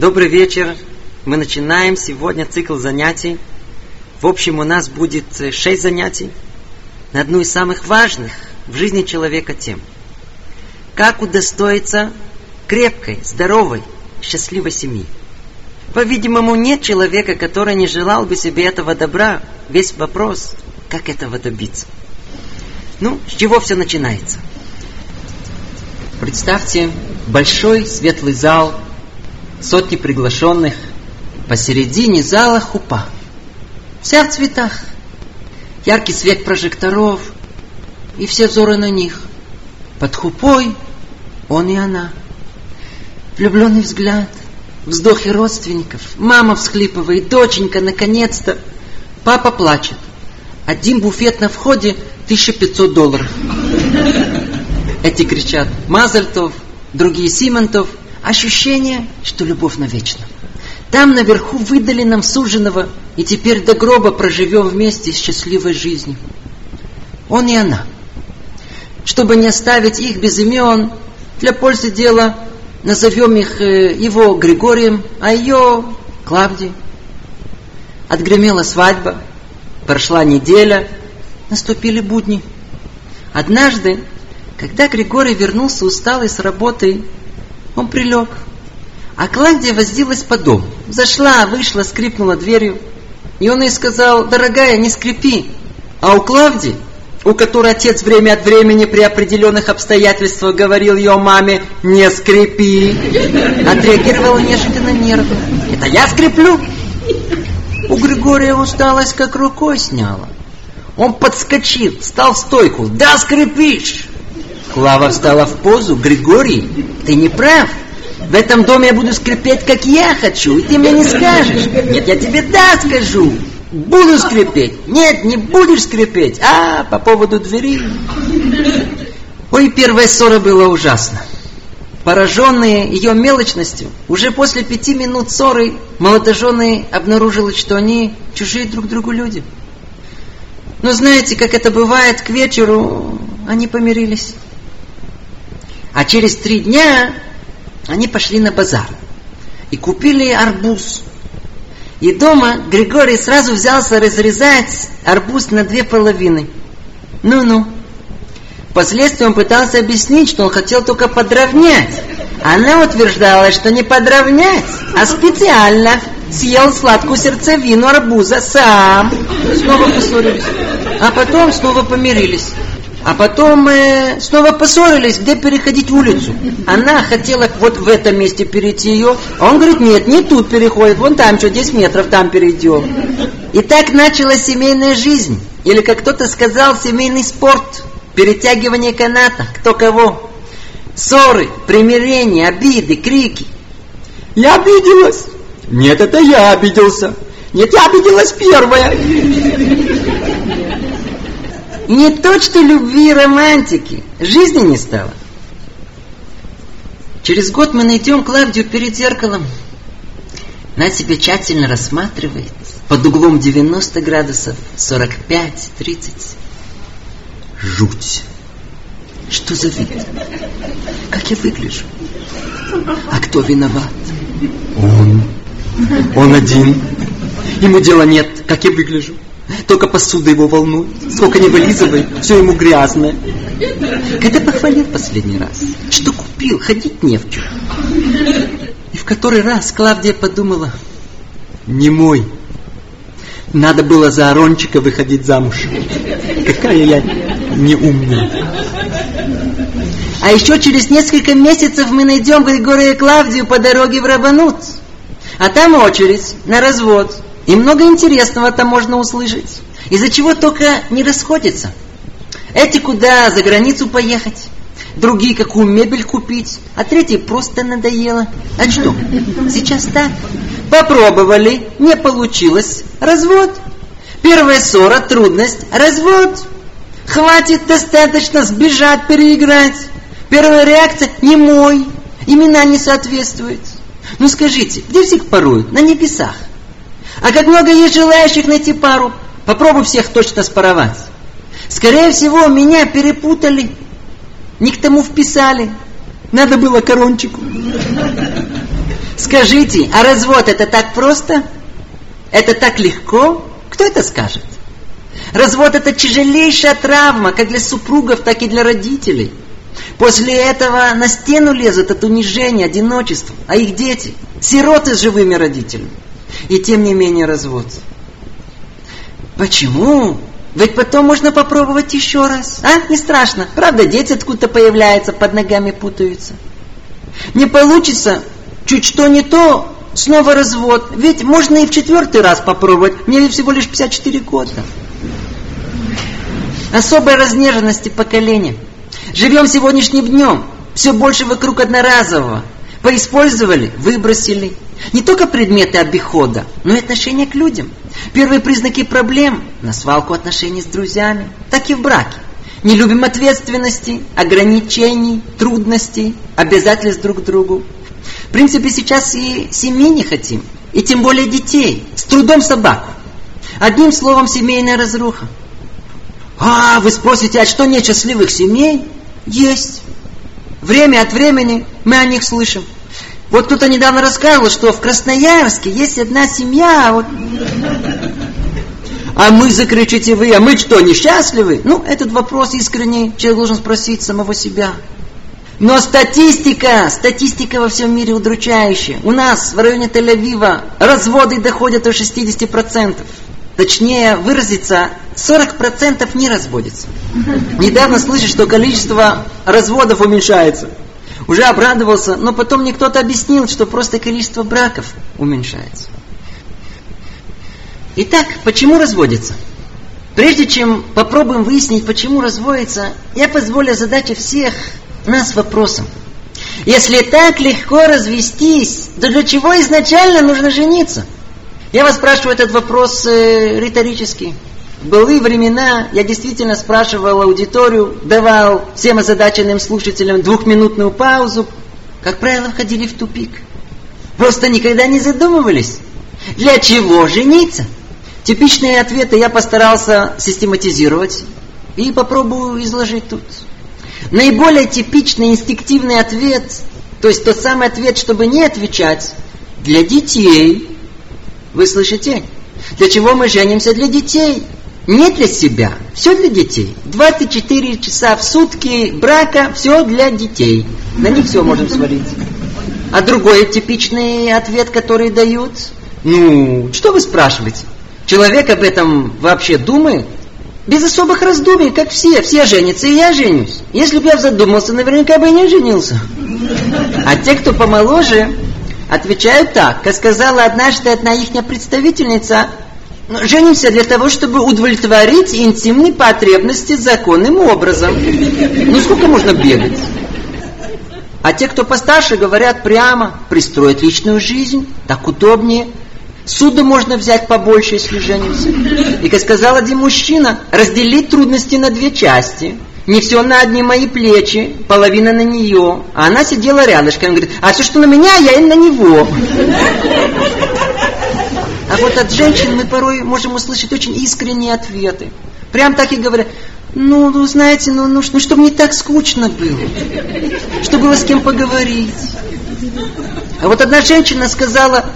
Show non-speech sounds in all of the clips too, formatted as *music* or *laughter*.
Добрый вечер. Мы начинаем сегодня цикл занятий. В общем, у нас будет э, шесть занятий на одну из самых важных в жизни человека тем. Как удостоиться крепкой, здоровой, счастливой семьи. По-видимому, нет человека, который не желал бы себе этого добра. Весь вопрос, как этого добиться. Ну, с чего все начинается? Представьте большой светлый зал, сотни приглашенных, посередине зала хупа. Вся в цветах. Яркий свет прожекторов, и все взоры на них. Под хупой он и она. Влюбленный взгляд, вздохи родственников. Мама всхлипывает, доченька, наконец-то. Папа плачет. Один буфет на входе 1500 долларов. Эти кричат Мазальтов, другие Симонтов. Ощущение, что любовь навечно. Там наверху выдали нам суженого, и теперь до гроба проживем вместе счастливой жизнью. Он и она. Чтобы не оставить их без имен, для пользы дела назовем их э, его Григорием, а ее Клавдией. Отгремела свадьба, прошла неделя, наступили будни. Однажды, когда Григорий вернулся усталый с работы, он прилег. А Клавдия возилась по дому. Зашла, вышла, скрипнула дверью. И он ей сказал, дорогая, не скрипи. А у Клавдии у которой отец время от времени при определенных обстоятельствах говорил ее маме «не скрипи», отреагировала неожиданно нервно. «Это я скреплю?» У Григория усталость как рукой сняла. Он подскочил, встал в стойку. «Да, скрипишь!» Клава встала в позу. «Григорий, ты не прав. В этом доме я буду скрипеть, как я хочу, и ты мне не скажешь. Нет, я тебе да скажу. Буду скрипеть. Нет, не будешь скрипеть. А, по поводу двери. Ой, первая ссора была ужасна. Пораженные ее мелочностью, уже после пяти минут ссоры молодоженые обнаружили, что они чужие друг другу люди. Но знаете, как это бывает, к вечеру они помирились. А через три дня они пошли на базар и купили арбуз и дома Григорий сразу взялся разрезать арбуз на две половины. Ну-ну. Впоследствии он пытался объяснить, что он хотел только подровнять. Она утверждала, что не подровнять, а специально съел сладкую сердцевину арбуза сам. Снова поссорились. А потом снова помирились. А потом э, снова поссорились, где переходить улицу. Она хотела вот в этом месте перейти ее, а он говорит, нет, не тут переходит, вон там что, 10 метров, там перейдем. И так началась семейная жизнь. Или, как кто-то сказал, семейный спорт. Перетягивание каната, кто кого. Ссоры, примирения, обиды, крики. Я обиделась. Нет, это я обиделся. Нет, я обиделась первая. Не то, что любви и романтики. Жизни не стало. Через год мы найдем Клавдию перед зеркалом. Она себя тщательно рассматривает. Под углом 90 градусов, 45, 30. Жуть. Что за вид? Как я выгляжу? А кто виноват? Он. Он один. Ему дела нет, как я выгляжу. Только посуда его волнует. Сколько не вылизывает, все ему грязное. Когда похвалил последний раз? Что купил? Ходить не в чем. И в который раз Клавдия подумала, не мой. Надо было за Арончика выходить замуж. Какая я неумная. А еще через несколько месяцев мы найдем Григория и Клавдию по дороге в Рабанут. А там очередь на развод. И много интересного там можно услышать. Из-за чего только не расходятся. Эти куда за границу поехать, другие какую мебель купить, а третьи просто надоело. А что? Сейчас так. Попробовали, не получилось. Развод. Первая ссора, трудность, развод. Хватит достаточно сбежать, переиграть. Первая реакция не мой. Имена не соответствуют. Ну скажите, где всех поруют? На небесах. А как много есть желающих найти пару, попробуй всех точно спаровать. Скорее всего, меня перепутали, не к тому вписали. Надо было корончику. Скажите, а развод это так просто? Это так легко? Кто это скажет? Развод это тяжелейшая травма, как для супругов, так и для родителей. После этого на стену лезут от унижения, одиночества, а их дети – сироты с живыми родителями. И тем не менее развод. Почему? Ведь потом можно попробовать еще раз. А? Не страшно. Правда, дети откуда-то появляются, под ногами путаются. Не получится, чуть что не то, снова развод. Ведь можно и в четвертый раз попробовать. Мне всего лишь 54 года. Особой разнеженности поколения. Живем сегодняшним днем. Все больше вокруг одноразового. Поиспользовали, выбросили. Не только предметы обихода, но и отношения к людям. Первые признаки проблем – на свалку отношений с друзьями, так и в браке. Не любим ответственности, ограничений, трудностей, обязательств друг к другу. В принципе, сейчас и семьи не хотим, и тем более детей, с трудом собаку. Одним словом, семейная разруха. А, вы спросите, а что нет счастливых семей? Есть. Время от времени мы о них слышим. Вот кто-то недавно рассказывал, что в Красноярске есть одна семья, вот... а мы, закричите вы, а мы что, несчастливы? Ну, этот вопрос искренний, человек должен спросить самого себя. Но статистика, статистика во всем мире удручающая. У нас в районе Тель-Авива разводы доходят до 60%. Точнее выразиться, 40% не разводятся. Недавно слышишь, что количество разводов уменьшается. Уже обрадовался, но потом мне кто-то объяснил, что просто количество браков уменьшается. Итак, почему разводятся? Прежде чем попробуем выяснить, почему разводятся, я позволю задать всех нас вопросом. Если так легко развестись, то для чего изначально нужно жениться? Я вас спрашиваю этот вопрос э, риторический. В времена я действительно спрашивал аудиторию, давал всем озадаченным слушателям двухминутную паузу. Как правило, входили в тупик. Просто никогда не задумывались, для чего жениться. Типичные ответы я постарался систематизировать и попробую изложить тут. Наиболее типичный инстинктивный ответ, то есть тот самый ответ, чтобы не отвечать, для детей. Вы слышите? Для чего мы женимся? Для детей. Не для себя. Все для детей. 24 часа в сутки брака, все для детей. На них все можем свалить. А другой типичный ответ, который дают, ну, что вы спрашиваете? Человек об этом вообще думает? Без особых раздумий, как все. Все женятся, и я женюсь. Если бы я задумался, наверняка бы и не женился. А те, кто помоложе, отвечают так. Как сказала однажды одна их представительница, «Ну, женимся для того, чтобы удовлетворить интимные потребности законным образом. Ну сколько можно бегать? А те, кто постарше, говорят прямо, пристроить личную жизнь, так удобнее. Суду можно взять побольше, если женимся. И, как сказал один мужчина, разделить трудности на две части. Не все на одни мои плечи, половина на нее. А она сидела рядышком говорит, а все, что на меня, я и на него. А вот от женщин мы порой можем услышать очень искренние ответы. Прям так и говорят, ну, ну знаете, ну, ну, ну чтобы не так скучно было. Чтобы было с кем поговорить. А вот одна женщина сказала,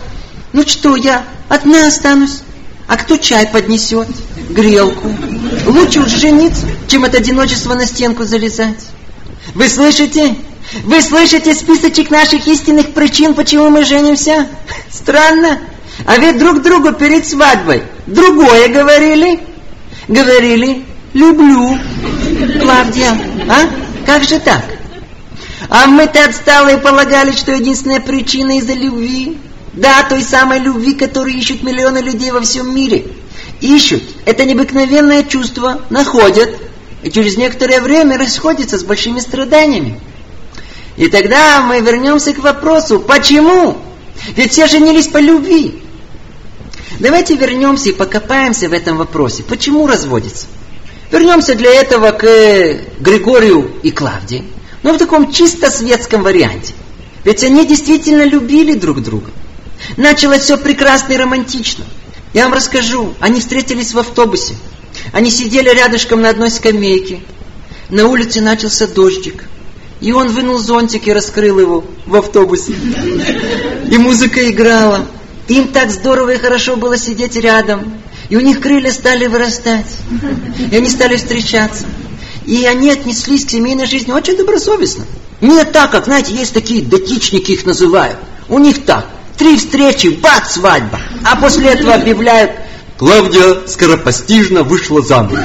ну что, я одна останусь. А кто чай поднесет? Грелку. Лучше уж жениться, чем от одиночества на стенку залезать. Вы слышите? Вы слышите списочек наших истинных причин, почему мы женимся? Странно. А ведь друг другу перед свадьбой другое говорили. Говорили, люблю. Клавдия, а? Как же так? А мы-то отсталые полагали, что единственная причина из-за любви. Да, той самой любви, которую ищут миллионы людей во всем мире. Ищут. Это необыкновенное чувство, находят. И через некоторое время расходятся с большими страданиями. И тогда мы вернемся к вопросу, почему? Ведь все женились по любви. Давайте вернемся и покопаемся в этом вопросе. Почему разводятся? Вернемся для этого к Григорию и Клавдии. Но в таком чисто светском варианте. Ведь они действительно любили друг друга. Началось все прекрасно и романтично. Я вам расскажу. Они встретились в автобусе. Они сидели рядышком на одной скамейке. На улице начался дождик. И он вынул зонтик и раскрыл его в автобусе. И музыка играла. Им так здорово и хорошо было сидеть рядом. И у них крылья стали вырастать. И они стали встречаться. И они отнеслись к семейной жизни очень добросовестно. Не так, как, знаете, есть такие датичники их называют. У них так. Три встречи, бац, свадьба. А после этого объявляют, Клавдия скоропостижно вышла замуж.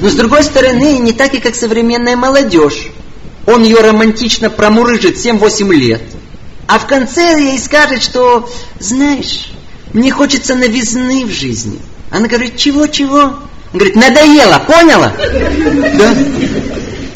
Но с другой стороны, не так и как современная молодежь. Он ее романтично промурыжит 7-8 лет. А в конце ей скажет, что, знаешь, мне хочется новизны в жизни. Она говорит, чего-чего? Он говорит, надоело, поняла? Да.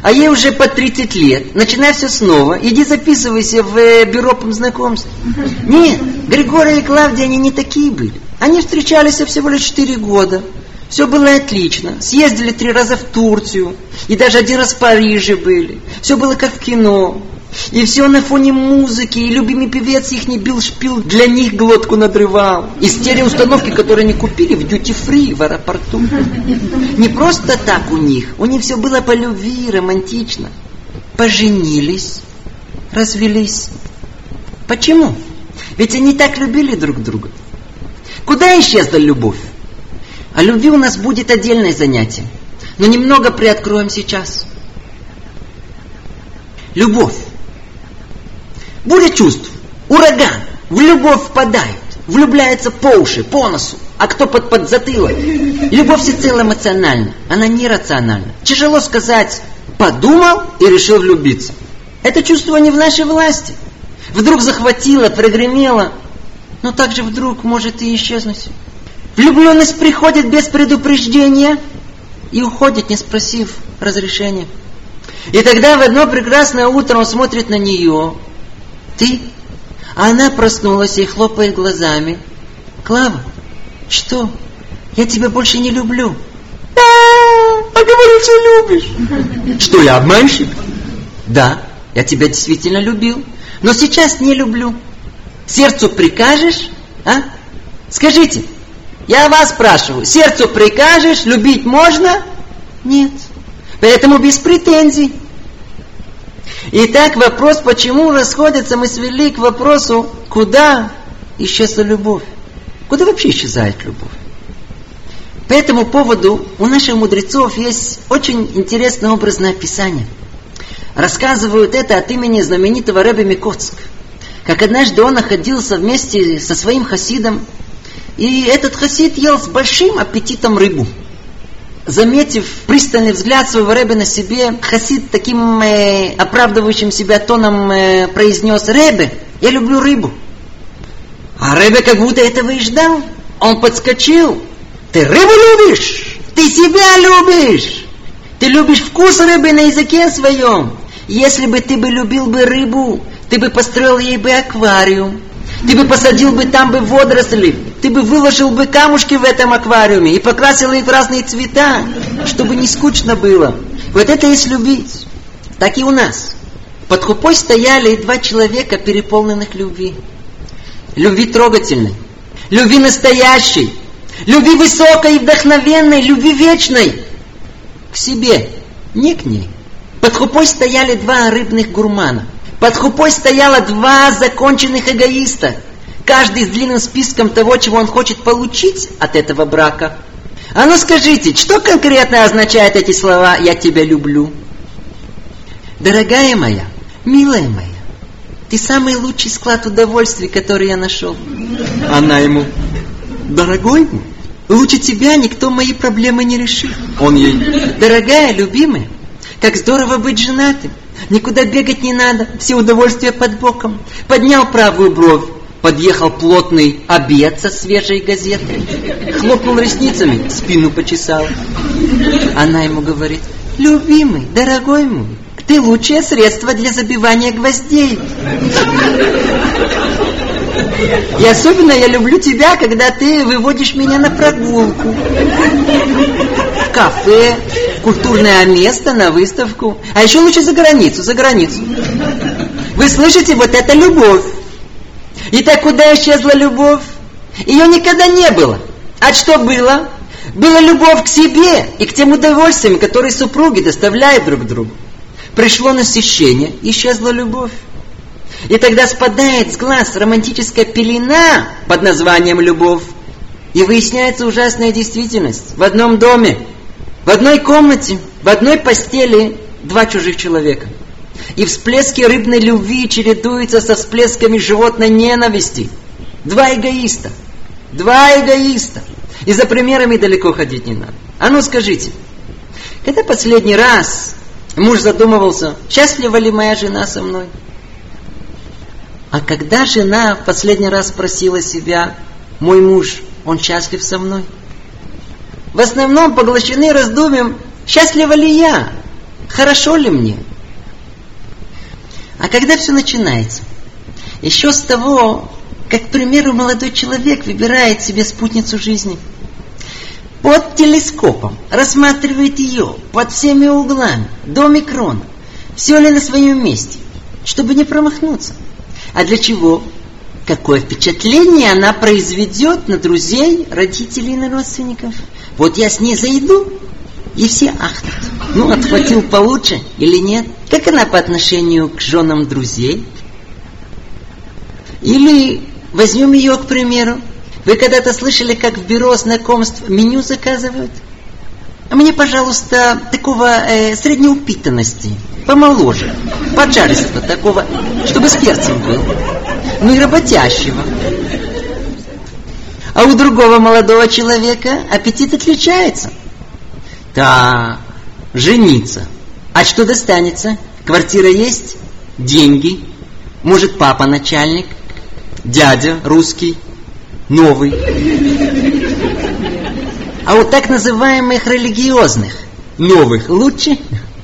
А ей уже по 30 лет. Начинай все снова. Иди записывайся в э, бюро по знакомству. *laughs* Нет, Григорий и Клавдия, они не такие были. Они встречались всего лишь 4 года. Все было отлично. Съездили три раза в Турцию. И даже один раз в Париже были. Все было как в кино. И все на фоне музыки, и любимый певец их не бил шпил, для них глотку надрывал. И стереоустановки, которые они купили в дьюти-фри в аэропорту. Не просто так у них, у них все было по любви, романтично. Поженились, развелись. Почему? Ведь они так любили друг друга. Куда исчезла любовь? О любви у нас будет отдельное занятие. Но немного приоткроем сейчас. Любовь. Буря чувств, ураган, в любовь впадает, влюбляется по уши, по носу, а кто под подзатылок. Любовь всецело эмоциональна, она нерациональна. Тяжело сказать, подумал и решил влюбиться. Это чувство не в нашей власти. Вдруг захватило, прогремело, но также вдруг может и исчезнуть. Влюбленность приходит без предупреждения и уходит, не спросив разрешения. И тогда в одно прекрасное утро он смотрит на нее, ты? А она проснулась и хлопает глазами. Клава, что? Я тебя больше не люблю. А, а говоришь, любишь. Что, я обманщик? Да, я тебя действительно любил. Но сейчас не люблю. Сердцу прикажешь, а? Скажите, я вас спрашиваю, сердцу прикажешь, любить можно? Нет. Поэтому без претензий. Итак, вопрос, почему расходятся, мы свели к вопросу, куда исчезла любовь? Куда вообще исчезает любовь? По этому поводу у наших мудрецов есть очень интересное образное описание. Рассказывают это от имени знаменитого Рэбби Микоцк. Как однажды он находился вместе со своим хасидом, и этот хасид ел с большим аппетитом рыбу – заметив пристальный взгляд своего Рэбе на себе, Хасид таким э, оправдывающим себя тоном э, произнес, «Рэбе, я люблю рыбу». А Рэбе как будто этого и ждал. Он подскочил. «Ты рыбу любишь? Ты себя любишь! Ты любишь вкус рыбы на языке своем. Если бы ты бы любил бы рыбу, ты бы построил ей бы аквариум, ты бы посадил бы там бы водоросли, ты бы выложил бы камушки в этом аквариуме и покрасил их в разные цвета, чтобы не скучно было. Вот это есть любить. Так и у нас. Под хупой стояли два человека, переполненных любви. Любви трогательной, любви настоящей, любви высокой и вдохновенной, любви вечной. К себе, не к ней. Под хупой стояли два рыбных гурмана – под хупой стояло два законченных эгоиста, каждый с длинным списком того, чего он хочет получить от этого брака. А ну скажите, что конкретно означают эти слова «я тебя люблю»? Дорогая моя, милая моя, ты самый лучший склад удовольствий, который я нашел. Она ему, дорогой мой, лучше тебя никто мои проблемы не решит. Он ей, дорогая, любимая, как здорово быть женатым. Никуда бегать не надо, все удовольствия под боком. Поднял правую бровь, подъехал плотный обед со свежей газетой. Хлопнул ресницами, спину почесал. Она ему говорит, любимый, дорогой мой, ты лучшее средство для забивания гвоздей. И особенно я люблю тебя, когда ты выводишь меня на прогулку. В кафе, в культурное место, на выставку. А еще лучше за границу, за границу. Вы слышите, вот это любовь. Итак, куда исчезла любовь? Ее никогда не было. А что было? Была любовь к себе и к тем удовольствиям, которые супруги доставляют друг другу. пришло насыщение, исчезла любовь. И тогда спадает с глаз романтическая пелена под названием любовь. И выясняется ужасная действительность. В одном доме, в одной комнате, в одной постели два чужих человека. И всплески рыбной любви чередуются со всплесками животной ненависти. Два эгоиста. Два эгоиста. И за примерами далеко ходить не надо. А ну скажите, когда последний раз муж задумывался, счастлива ли моя жена со мной? А когда жена в последний раз спросила себя, мой муж, он счастлив со мной? В основном поглощены раздумьем, счастлива ли я? Хорошо ли мне? А когда все начинается? Еще с того, как, к примеру, молодой человек выбирает себе спутницу жизни. Под телескопом рассматривает ее под всеми углами, до микрона. Все ли на своем месте, чтобы не промахнуться. А для чего? Какое впечатление она произведет на друзей, родителей на родственников. Вот я с ней зайду, и все ахнут. Ну, отхватил получше или нет? Как она по отношению к женам друзей? Или возьмем ее, к примеру. Вы когда-то слышали, как в бюро знакомств меню заказывают? А мне, пожалуйста, такого э, средней упитанности, помоложе, поджаристого такого, чтобы с перцем был. Ну и работящего. А у другого молодого человека аппетит отличается. Да, жениться. А что достанется? Квартира есть? Деньги? Может, папа начальник? Дядя русский? Новый? А у так называемых религиозных новых лучше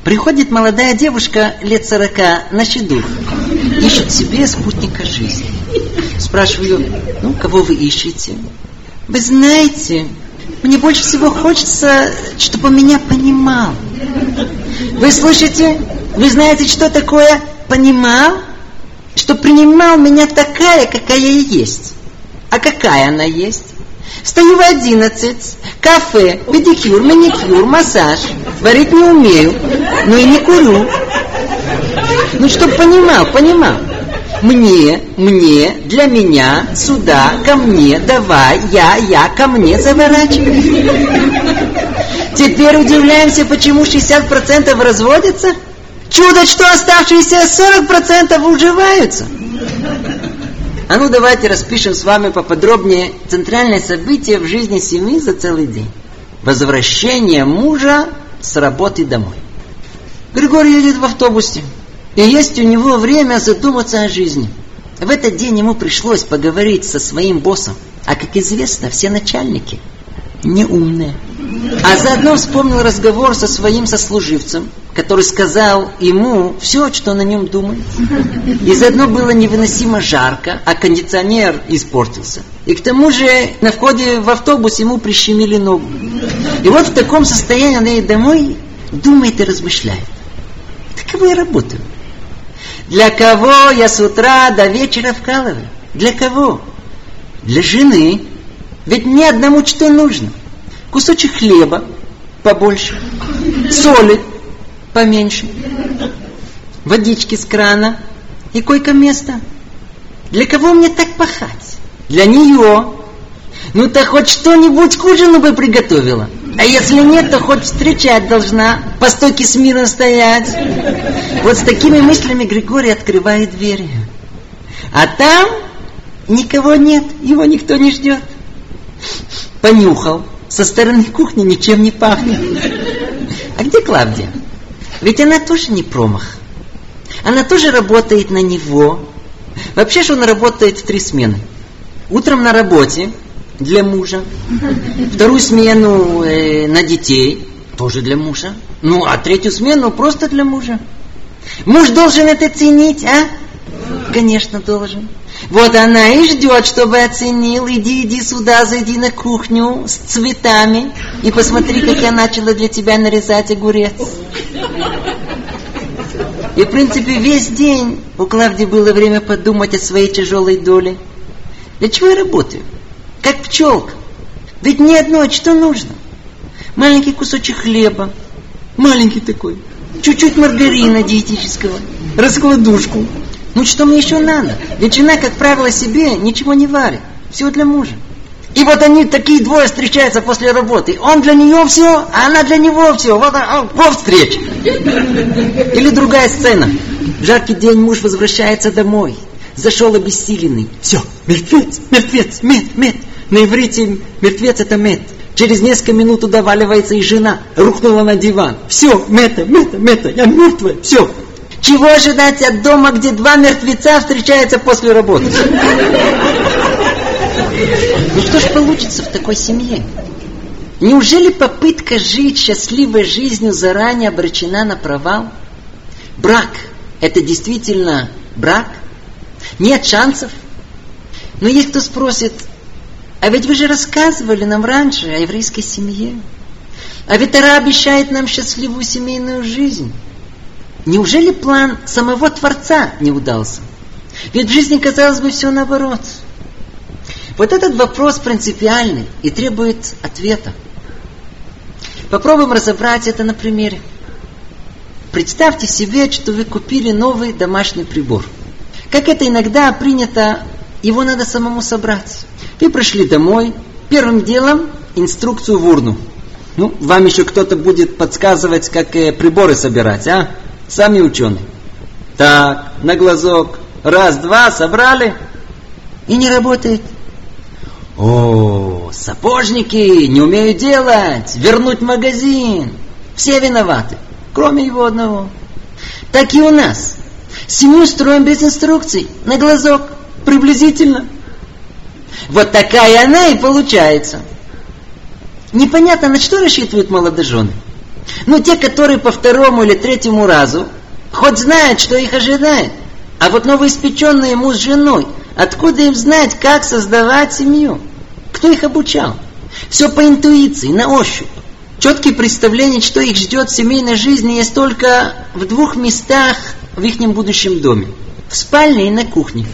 приходит молодая девушка лет сорока на щедух, ищет себе спутника жизни. Спрашиваю, ну, кого вы ищете? Вы знаете, мне больше всего хочется, чтобы меня понимал. Вы слышите? Вы знаете, что такое понимал? Что принимал меня такая, какая я есть. А какая она есть? Встаю в одиннадцать, кафе, педикюр, маникюр, массаж. Варить не умею, но и не курю. Ну, чтоб понимал, понимал. Мне, мне, для меня, сюда, ко мне, давай, я, я, ко мне заворачивай. Теперь удивляемся, почему 60% разводятся? Чудо, что оставшиеся 40% уживаются. А ну давайте распишем с вами поподробнее центральное событие в жизни семьи за целый день. Возвращение мужа с работы домой. Григорий едет в автобусе. И есть у него время задуматься о жизни. В этот день ему пришлось поговорить со своим боссом. А как известно, все начальники неумные. А заодно вспомнил разговор со своим сослуживцем, который сказал ему все, что на нем думает. И заодно было невыносимо жарко, а кондиционер испортился. И к тому же на входе в автобус ему прищемили ногу. И вот в таком состоянии он едет домой, думает и размышляет. Таково я работаю. Для кого я с утра до вечера вкалываю? Для кого? Для жены. Ведь мне одному что нужно? Кусочек хлеба побольше, соли поменьше, водички с крана и койко-место. Для кого мне так пахать? Для нее. Ну-то хоть что-нибудь к ужину бы приготовила. А если нет, то хоть встречать должна, по стойке смирно стоять. Вот с такими мыслями Григорий открывает двери. А там никого нет, его никто не ждет. Понюхал. Со стороны кухни ничем не пахнет. А где Клавдия? Ведь она тоже не промах. Она тоже работает на него. Вообще же он работает в три смены. Утром на работе, для мужа. Вторую смену э, на детей, тоже для мужа. Ну, а третью смену просто для мужа. Муж должен это ценить, а? Конечно, должен. Вот она и ждет, чтобы оценил. Иди, иди сюда, зайди на кухню с цветами и посмотри, как я начала для тебя нарезать огурец. И, в принципе, весь день у Клавдии было время подумать о своей тяжелой доле. Для чего я работаю? как пчелка. Ведь ни одно, что нужно? Маленький кусочек хлеба, маленький такой, чуть-чуть маргарина диетического, раскладушку. Ну что мне еще надо? Ведь жена, как правило, себе ничего не варит. Все для мужа. И вот они такие двое встречаются после работы. Он для нее все, а она для него все. Вот, а, вот встреча. Или другая сцена. В жаркий день муж возвращается домой. Зашел обессиленный. Все, мертвец, мертвец, мед, мед. На иврите мертвец это мед. Через несколько минут удаваливается и жена. Рухнула на диван. Все, мета, мета, мета, я мертвая, все. Чего ожидать от дома, где два мертвеца встречаются после работы? Ну что ж получится в такой семье? Неужели попытка жить счастливой жизнью заранее обречена на провал? Брак – это действительно брак? Нет шансов? Но есть кто спросит, а ведь вы же рассказывали нам раньше о еврейской семье. А ведь Тара обещает нам счастливую семейную жизнь. Неужели план самого Творца не удался? Ведь в жизни, казалось бы, все наоборот – вот этот вопрос принципиальный и требует ответа. Попробуем разобрать это на примере. Представьте себе, что вы купили новый домашний прибор. Как это иногда принято, его надо самому собрать. Вы пришли домой, первым делом инструкцию в урну. Ну, вам еще кто-то будет подсказывать, как э, приборы собирать, а? Сами ученые. Так, на глазок. Раз, два, собрали. И не работает. О, сапожники не умеют делать, вернуть магазин. Все виноваты, кроме его одного. Так и у нас. Семью строим без инструкций, на глазок, приблизительно. Вот такая она и получается. Непонятно, на что рассчитывают молодожены. Ну, те, которые по второму или третьему разу, хоть знают, что их ожидает. А вот новоиспеченные муж с женой – Откуда им знать, как создавать семью? Кто их обучал? Все по интуиции, на ощупь. Четкие представления, что их ждет в семейной жизни, есть только в двух местах в их будущем доме. В спальне и на кухне.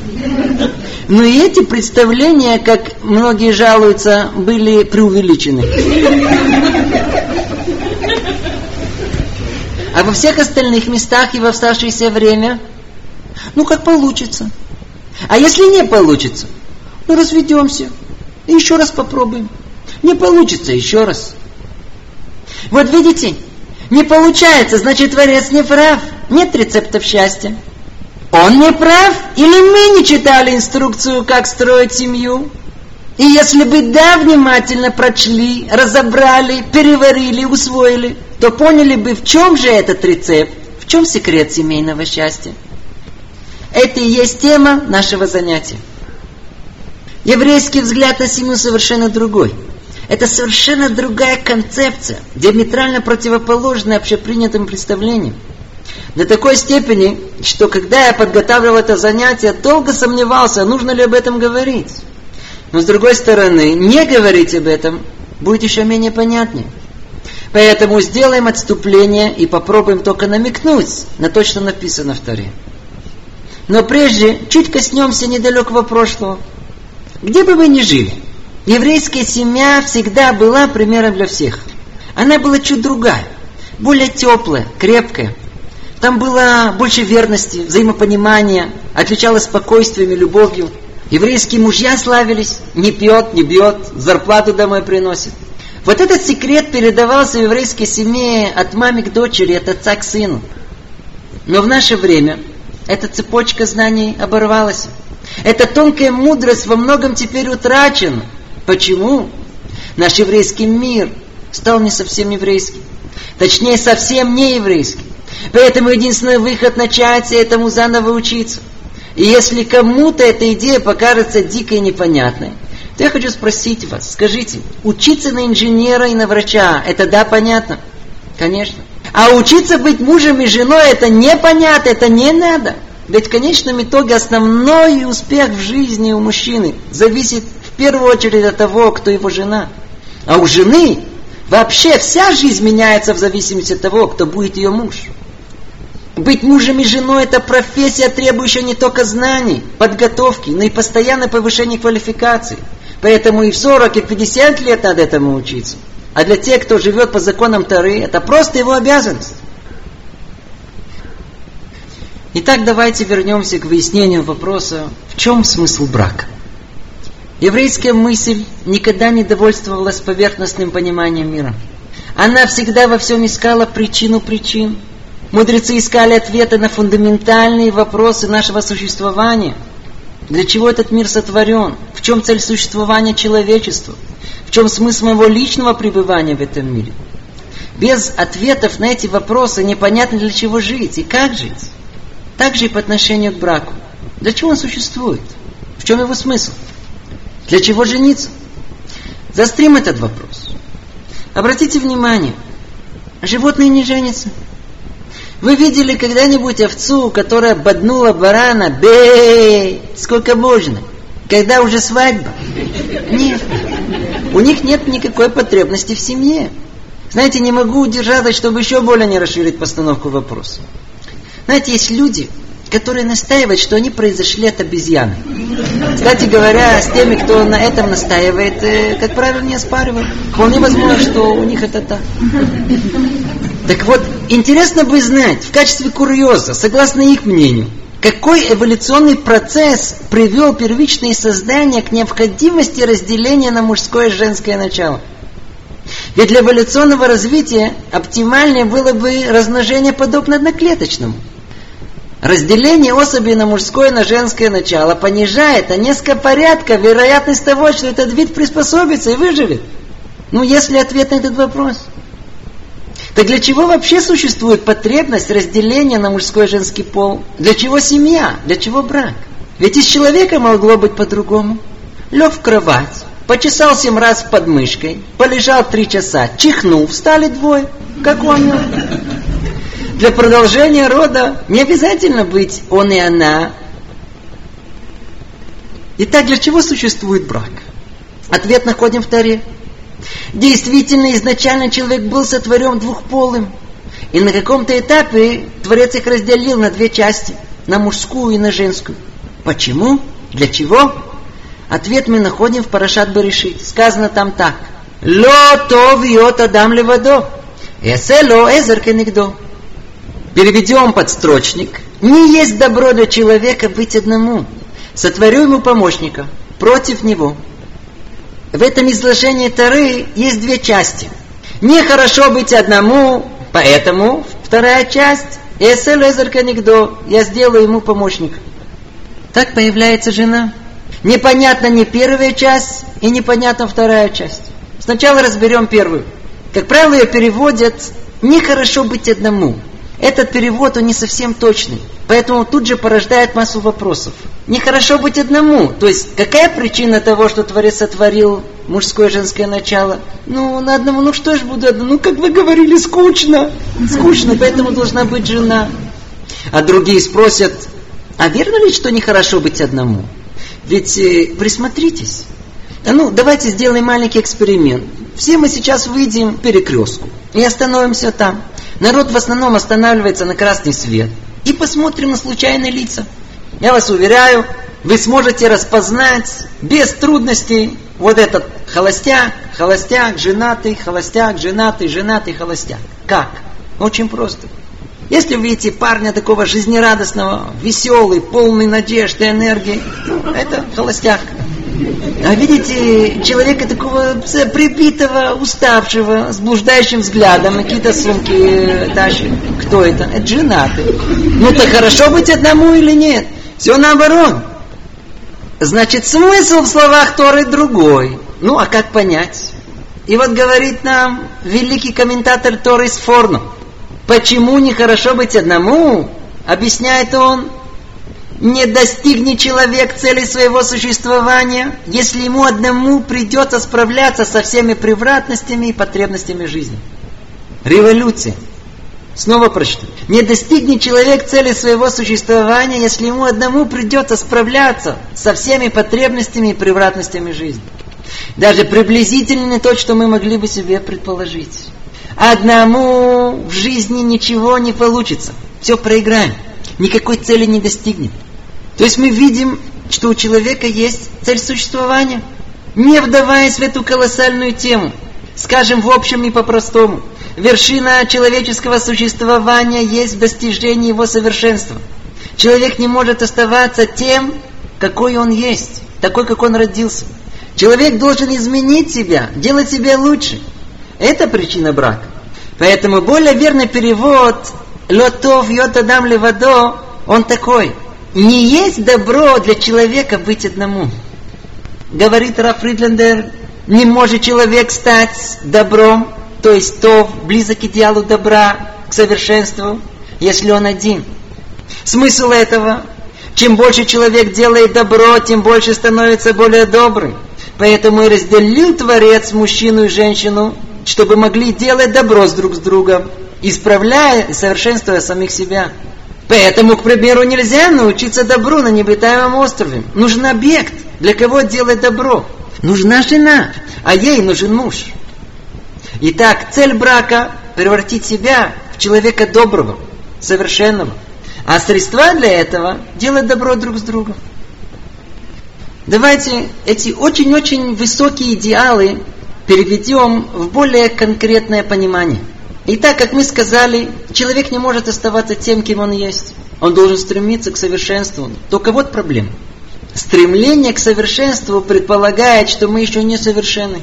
Но и эти представления, как многие жалуются, были преувеличены. А во всех остальных местах и в оставшееся время, ну как получится – а если не получится, ну разведемся и еще раз попробуем. Не получится, еще раз. Вот видите, не получается, значит Творец не прав. Нет рецептов счастья. Он не прав, или мы не читали инструкцию, как строить семью? И если бы да, внимательно прочли, разобрали, переварили, усвоили, то поняли бы, в чем же этот рецепт, в чем секрет семейного счастья. Это и есть тема нашего занятия. Еврейский взгляд на семью совершенно другой. Это совершенно другая концепция, диаметрально противоположная общепринятым представлениям. До такой степени, что когда я подготавливал это занятие, долго сомневался, нужно ли об этом говорить. Но с другой стороны, не говорить об этом будет еще менее понятнее. Поэтому сделаем отступление и попробуем только намекнуть на то, что написано в Торе. Но прежде чуть коснемся недалекого прошлого. Где бы вы ни жили, еврейская семья всегда была примером для всех. Она была чуть другая, более теплая, крепкая. Там было больше верности, взаимопонимания, отличалась спокойствием и любовью. Еврейские мужья славились, не пьет, не бьет, зарплату домой приносит. Вот этот секрет передавался в еврейской семье от мамы к дочери, от отца к сыну. Но в наше время эта цепочка знаний оборвалась. Эта тонкая мудрость во многом теперь утрачена. Почему? Наш еврейский мир стал не совсем еврейским. Точнее, совсем не еврейским. Поэтому единственный выход начать этому заново учиться. И если кому-то эта идея покажется дикой и непонятной, то я хочу спросить вас, скажите, учиться на инженера и на врача, это да, понятно? Конечно. А учиться быть мужем и женой это непонятно, это не надо. Ведь в конечном итоге основной успех в жизни у мужчины зависит в первую очередь от того, кто его жена. А у жены вообще вся жизнь меняется в зависимости от того, кто будет ее муж. Быть мужем и женой – это профессия, требующая не только знаний, подготовки, но и постоянное повышение квалификации. Поэтому и в 40, и в 50 лет надо этому учиться. А для тех, кто живет по законам Тары, это просто его обязанность. Итак, давайте вернемся к выяснению вопроса, в чем смысл брака. Еврейская мысль никогда не довольствовалась поверхностным пониманием мира. Она всегда во всем искала причину причин. Мудрецы искали ответы на фундаментальные вопросы нашего существования. Для чего этот мир сотворен? В чем цель существования человечества? В чем смысл моего личного пребывания в этом мире? Без ответов на эти вопросы непонятно для чего жить и как жить. Так же и по отношению к браку. Для чего он существует? В чем его смысл? Для чего жениться? Застрим этот вопрос. Обратите внимание, животные не женятся. Вы видели когда-нибудь овцу, которая боднула барана? Бей! Сколько можно? Когда уже свадьба? Нет. У них нет никакой потребности в семье. Знаете, не могу удержаться, чтобы еще более не расширить постановку вопроса. Знаете, есть люди, которые настаивают, что они произошли от обезьяны. Кстати говоря, с теми, кто на этом настаивает, э, как правило, не оспаривают. Вполне возможно, что у них это так. Так вот, интересно бы знать, в качестве курьеза, согласно их мнению, какой эволюционный процесс привел первичное создание к необходимости разделения на мужское и женское начало? Ведь для эволюционного развития оптимальнее было бы размножение подобно одноклеточному. Разделение особей на мужское и на женское начало понижает на несколько порядков вероятность того, что этот вид приспособится и выживет. Ну, если ответ на этот вопрос. Так для чего вообще существует потребность разделения на мужской и женский пол? Для чего семья? Для чего брак? Ведь из человека могло быть по-другому. Лег в кровать, почесал семь раз подмышкой, полежал три часа, чихнул, встали двое. Как он? Для продолжения рода не обязательно быть он и она. Итак, для чего существует брак? Ответ находим в Таре. Действительно, изначально человек был сотворен двухполым. И на каком-то этапе Творец их разделил на две части. На мужскую и на женскую. Почему? Для чего? Ответ мы находим в Парашат Баришит. Сказано там так. Ло то йот адам левадо. Эсе ло эзер кенигдо. Переведем подстрочник. Не есть добро для человека быть одному. Сотворю ему помощника против него. В этом изложении Тары есть две части. Нехорошо быть одному, поэтому вторая часть Эсэл Никдо, я сделаю ему помощника. Так появляется жена. Непонятно не первая часть и непонятна вторая часть. Сначала разберем первую. Как правило, ее переводят «нехорошо быть одному». Этот перевод, он не совсем точный. Поэтому тут же порождает массу вопросов. Нехорошо быть одному. То есть, какая причина того, что Творец сотворил мужское и женское начало? Ну, на одному, ну что ж буду одному? Ну, как вы говорили, скучно. Скучно, поэтому должна быть жена. А другие спросят, а верно ли, что нехорошо быть одному? Ведь э, присмотритесь. А ну, давайте сделаем маленький эксперимент. Все мы сейчас выйдем к перекрестку и остановимся там. Народ в основном останавливается на красный свет. И посмотрим на случайные лица. Я вас уверяю, вы сможете распознать без трудностей вот этот холостяк, холостяк, женатый, холостяк, женатый, женатый, холостяк. Как? Очень просто. Если видите парня такого жизнерадостного, веселый, полный надежды, энергии, ну, это холостяк. А видите, человека такого прибитого, уставшего, с блуждающим взглядом, какие-то сумки тащит. Кто это? Это женатый. Ну так хорошо быть одному или нет? Все наоборот. Значит, смысл в словах Торы другой. Ну, а как понять? И вот говорит нам великий комментатор Торы Сфорну. Почему нехорошо быть одному? Объясняет он, не достигнет человек цели своего существования, если ему одному придется справляться со всеми превратностями и потребностями жизни. Революция. Снова прочту. Не достигнет человек цели своего существования, если ему одному придется справляться со всеми потребностями и превратностями жизни. Даже приблизительно то, что мы могли бы себе предположить. Одному в жизни ничего не получится. Все проиграем. Никакой цели не достигнет. То есть мы видим, что у человека есть цель существования. Не вдаваясь в эту колоссальную тему, скажем в общем и по-простому, вершина человеческого существования есть достижение его совершенства. Человек не может оставаться тем, какой он есть, такой, как он родился. Человек должен изменить себя, делать себя лучше. Это причина брака. Поэтому более верный перевод «Лотов йот адам левадо» он такой. Не есть добро для человека быть одному. Говорит Раф Фридлендер, не может человек стать добром, то есть то близок к идеалу добра, к совершенству, если он один. Смысл этого, чем больше человек делает добро, тем больше становится более добрым. Поэтому и разделил Творец мужчину и женщину, чтобы могли делать добро с друг с другом, исправляя и совершенствуя самих себя. Поэтому, к примеру, нельзя научиться добру на необитаемом острове. Нужен объект, для кого делать добро. Нужна жена, а ей нужен муж. Итак, цель брака – превратить себя в человека доброго, совершенного. А средства для этого – делать добро друг с другом. Давайте эти очень-очень высокие идеалы переведем в более конкретное понимание. Итак, как мы сказали, человек не может оставаться тем, кем он есть. Он должен стремиться к совершенству. Только вот проблема. Стремление к совершенству предполагает, что мы еще не совершенны.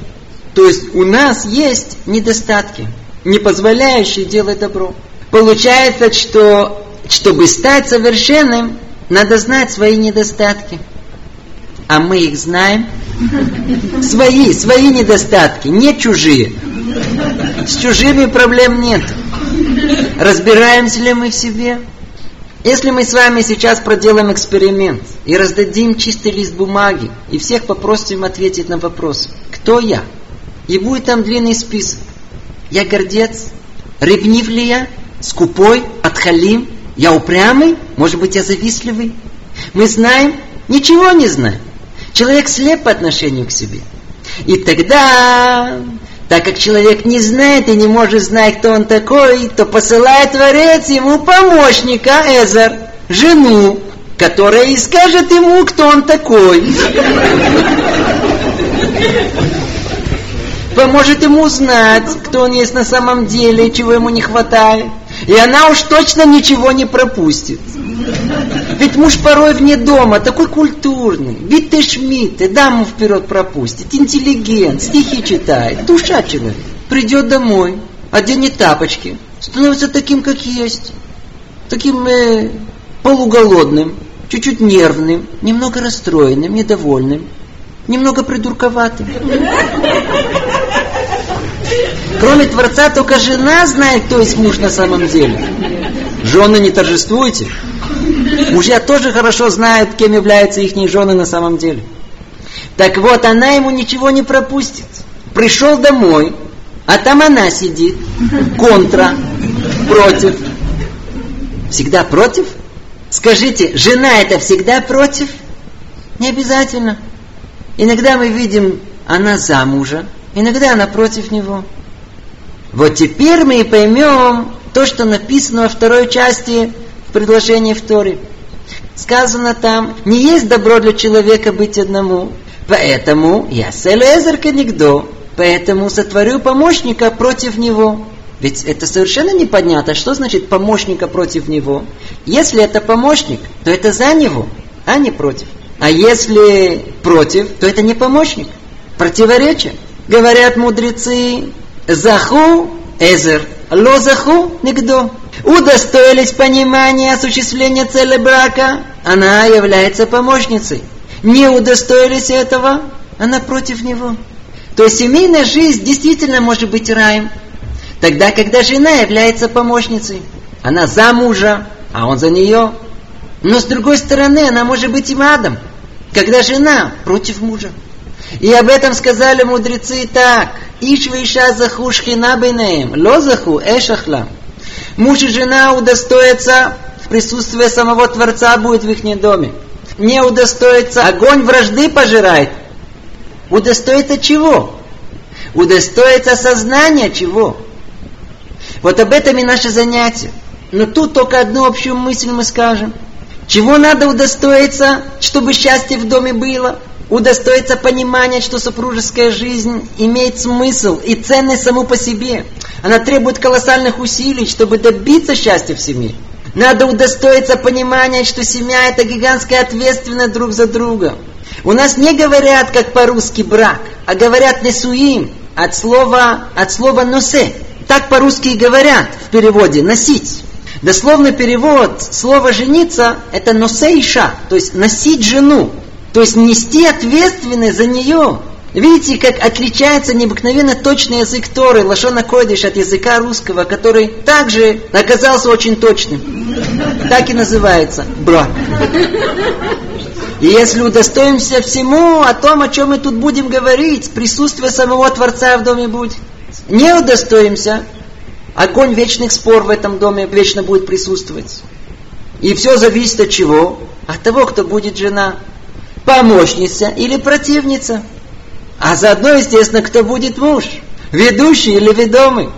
То есть у нас есть недостатки, не позволяющие делать добро. Получается, что чтобы стать совершенным, надо знать свои недостатки. А мы их знаем. Свои, свои недостатки, не чужие. С чужими проблем нет. Разбираемся ли мы в себе? Если мы с вами сейчас проделаем эксперимент и раздадим чистый лист бумаги и всех попросим ответить на вопрос, кто я? И будет там длинный список. Я гордец? Ревнив ли я? Скупой? Отхалим? Я упрямый? Может быть, я завистливый? Мы знаем? Ничего не знаем. Человек слеп по отношению к себе. И тогда, так как человек не знает и не может знать, кто он такой, то посылает Творец ему помощника, Эзер, жену, которая и скажет ему, кто он такой. Поможет ему узнать, кто он есть на самом деле, чего ему не хватает. И она уж точно ничего не пропустит. Ведь муж порой вне дома такой культурный, битый шмидт, даму вперед пропустит, интеллигент, стихи читает, душа человек. Придет домой, оденет тапочки, становится таким, как есть, таким э, полуголодным, чуть-чуть нервным, немного расстроенным, недовольным, немного придурковатым. Кроме Творца, только жена знает, кто есть муж на самом деле. Жены не торжествуйте. Мужья тоже хорошо знают, кем являются их жены на самом деле. Так вот, она ему ничего не пропустит. Пришел домой, а там она сидит, контра, против. Всегда против? Скажите, жена это всегда против? Не обязательно. Иногда мы видим, она за мужа, иногда она против него. Вот теперь мы и поймем то, что написано во второй части в предложении в Торе. Сказано там, не есть добро для человека быть одному, поэтому я селезер никто, поэтому сотворю помощника против него. Ведь это совершенно непонятно, что значит помощника против него. Если это помощник, то это за него, а не против. А если против, то это не помощник. Противоречие. Говорят мудрецы, заху эзер, ло заху никто. Удостоились понимания осуществления цели брака, она является помощницей. Не удостоились этого, она против него. То есть семейная жизнь действительно может быть раем. Тогда, когда жена является помощницей, она за мужа, а он за нее. Но с другой стороны, она может быть и адом, когда жена против мужа. И об этом сказали мудрецы так. Иш виша заху шхина ло заху эшахлам. Муж и жена удостоятся присутствия самого Творца будет в их доме. Не удостоится, огонь вражды пожирает. Удостоится чего? Удостоится сознания чего? Вот об этом и наше занятие. Но тут только одну общую мысль мы скажем. Чего надо удостоиться, чтобы счастье в доме было? Удостоиться понимания, что супружеская жизнь имеет смысл и ценность саму по себе. Она требует колоссальных усилий, чтобы добиться счастья в семье. Надо удостоиться понимания, что семья это гигантская ответственность друг за друга. У нас не говорят, как по-русски, брак, а говорят несуим, от слова, от слова носе. Так по-русски и говорят в переводе, носить. Дословный перевод слова «жениться» – это носейша, то есть носить жену, то есть нести ответственность за нее. Видите, как отличается необыкновенно точный язык Торы, Лашона Койдыш, от языка русского, который также оказался очень точным. Так и называется – брак. И если удостоимся всему о том, о чем мы тут будем говорить, присутствие самого Творца в доме будет. Не удостоимся, огонь вечных спор в этом доме вечно будет присутствовать. И все зависит от чего? От того, кто будет жена. Помощница или противница. А заодно, естественно, кто будет муж. Ведущий или ведомый.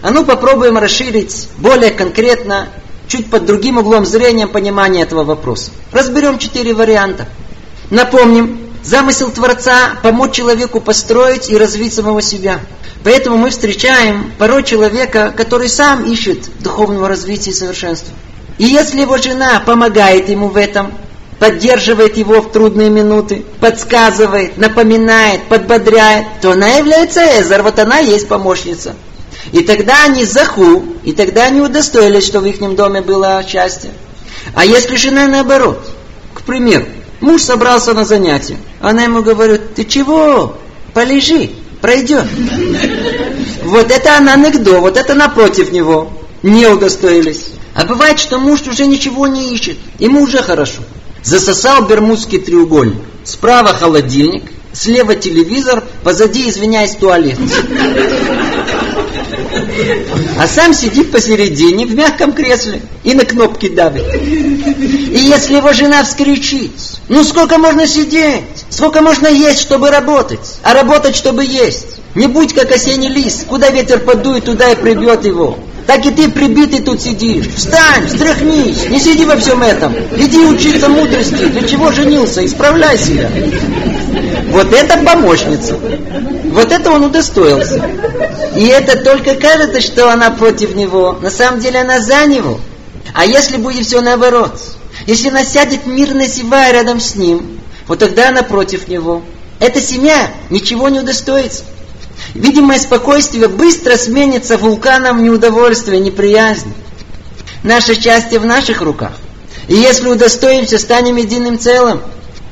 А ну попробуем расширить более конкретно чуть под другим углом зрения понимания этого вопроса. Разберем четыре варианта. Напомним, замысел Творца – помочь человеку построить и развить самого себя. Поэтому мы встречаем порой человека, который сам ищет духовного развития и совершенства. И если его жена помогает ему в этом, поддерживает его в трудные минуты, подсказывает, напоминает, подбодряет, то она является Эзер, вот она есть помощница. И тогда они заху, и тогда они удостоились, что в их доме было счастье. А если жена наоборот, к примеру, муж собрался на занятие, она ему говорит, ты чего, полежи, пройдет. Вот это она нигдо, вот это напротив него, не удостоились. А бывает, что муж уже ничего не ищет, ему уже хорошо. Засосал бермудский треугольник. Справа холодильник, слева телевизор, позади, извиняюсь, туалет. А сам сидит посередине в мягком кресле и на кнопки давит. И если его жена вскричит, ну сколько можно сидеть, сколько можно есть, чтобы работать, а работать, чтобы есть. Не будь как осенний лист, куда ветер подует, туда и прибьет его. Так и ты прибитый тут сидишь. Встань, встряхнись, не сиди во всем этом. Иди учиться мудрости. Для чего женился? Исправляй себя. Вот это помощница. Вот это он удостоился. И это только кажется, что она против него. На самом деле она за него. А если будет все наоборот? Если она сядет мирно зевая рядом с ним, вот тогда она против него. Эта семья ничего не удостоится. Видимое спокойствие быстро сменится вулканом неудовольствия, неприязни. Наше счастье в наших руках. И если удостоимся, станем единым целым.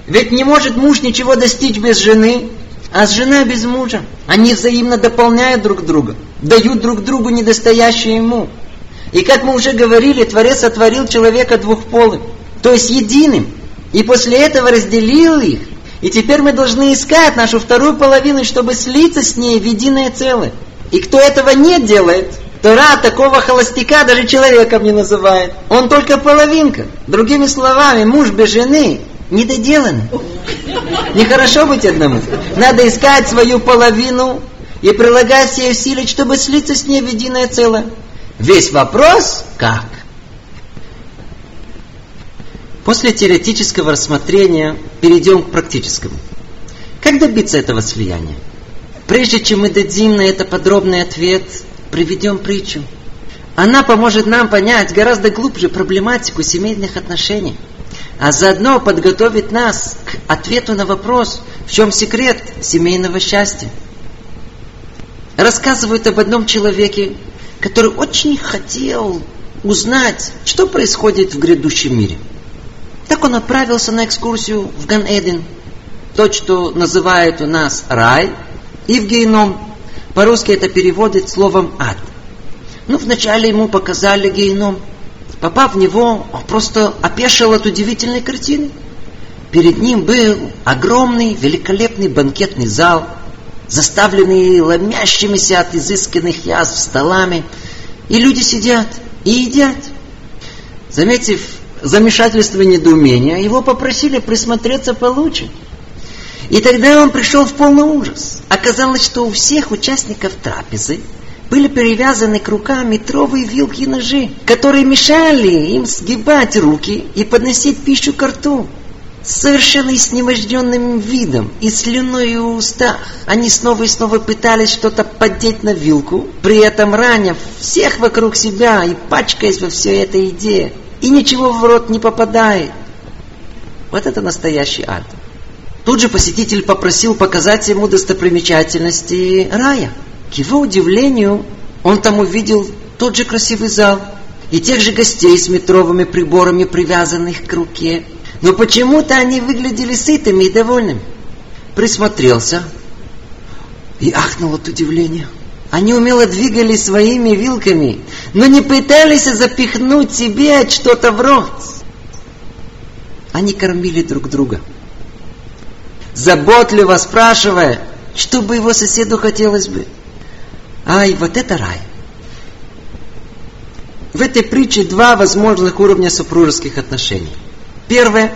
Ведь не может муж ничего достичь без жены, а с жена без мужа. Они взаимно дополняют друг друга, дают друг другу недостоящее ему. И как мы уже говорили, Творец сотворил человека двухполым, то есть единым. И после этого разделил их и теперь мы должны искать нашу вторую половину, чтобы слиться с ней в единое целое. И кто этого не делает, Тора такого холостяка даже человеком не называет. Он только половинка. Другими словами, муж без жены недоделанный. Нехорошо быть одному. Надо искать свою половину и прилагать все усилия, чтобы слиться с ней в единое целое. Весь вопрос – как? После теоретического рассмотрения перейдем к практическому. Как добиться этого слияния? Прежде чем мы дадим на это подробный ответ, приведем притчу. Она поможет нам понять гораздо глубже проблематику семейных отношений, а заодно подготовит нас к ответу на вопрос, в чем секрет семейного счастья. Рассказывают об одном человеке, который очень хотел узнать, что происходит в грядущем мире – так он отправился на экскурсию в Ган-Эден, то, что называют у нас рай, и в гейном. По-русски это переводит словом ад. Ну, вначале ему показали гейном. Попав в него, он просто опешил от удивительной картины. Перед ним был огромный, великолепный банкетный зал, заставленный ломящимися от изысканных язв столами. И люди сидят и едят. Заметив замешательства и недоумения, его попросили присмотреться получше. И тогда он пришел в полный ужас. Оказалось, что у всех участников трапезы были перевязаны к рукам метровые вилки и ножи, которые мешали им сгибать руки и подносить пищу к рту. с совершенно видом и слюной в устах. Они снова и снова пытались что-то поддеть на вилку, при этом раня всех вокруг себя и пачкаясь во всей этой еде. И ничего в рот не попадает. Вот это настоящий ад. Тут же посетитель попросил показать ему достопримечательности рая. К его удивлению, он там увидел тот же красивый зал и тех же гостей с метровыми приборами, привязанных к руке. Но почему-то они выглядели сытыми и довольными. Присмотрелся и ахнул от удивления. Они умело двигали своими вилками, но не пытались запихнуть себе что-то в рот. Они кормили друг друга. Заботливо спрашивая, что бы его соседу хотелось бы. Ай, вот это рай. В этой притче два возможных уровня супружеских отношений. Первое,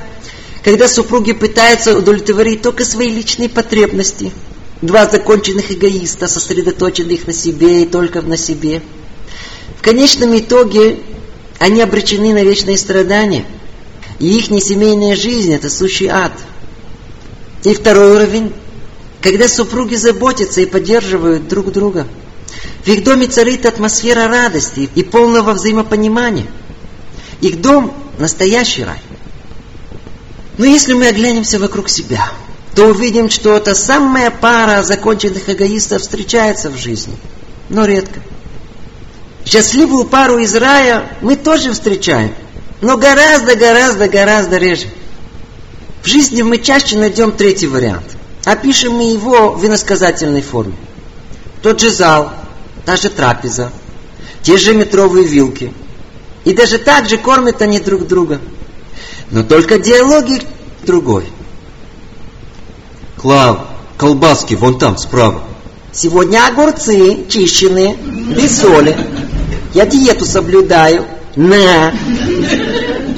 когда супруги пытаются удовлетворить только свои личные потребности. Два законченных эгоиста, сосредоточенных на себе и только на себе. В конечном итоге они обречены на вечные страдания. И их несемейная жизнь – это сущий ад. И второй уровень, когда супруги заботятся и поддерживают друг друга – в их доме царит атмосфера радости и полного взаимопонимания. Их дом – настоящий рай. Но если мы оглянемся вокруг себя, то увидим, что эта самая пара законченных эгоистов встречается в жизни, но редко. Счастливую пару из рая мы тоже встречаем, но гораздо, гораздо, гораздо реже. В жизни мы чаще найдем третий вариант. Опишем мы его в иносказательной форме. Тот же зал – та же трапеза, те же метровые вилки. И даже так же кормят они друг друга. Но только диалоги другой. Клав, колбаски вон там, справа. Сегодня огурцы чищенные, без соли. Я диету соблюдаю. На!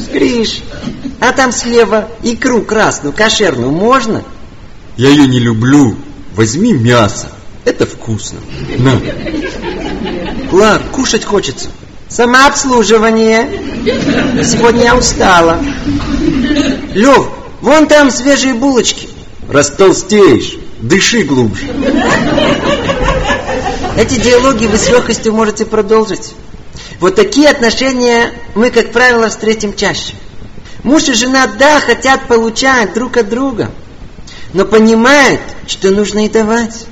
Скриш. А там слева икру красную, кошерную можно? Я ее не люблю. Возьми мясо. Это вкусно. На. Клар, кушать хочется. Самообслуживание. Сегодня я устала. Лев, вон там свежие булочки. Растолстеешь. Дыши глубже. Эти диалоги вы с легкостью можете продолжить. Вот такие отношения мы, как правило, встретим чаще. Муж и жена, да, хотят получать друг от друга, но понимают, что нужно и давать.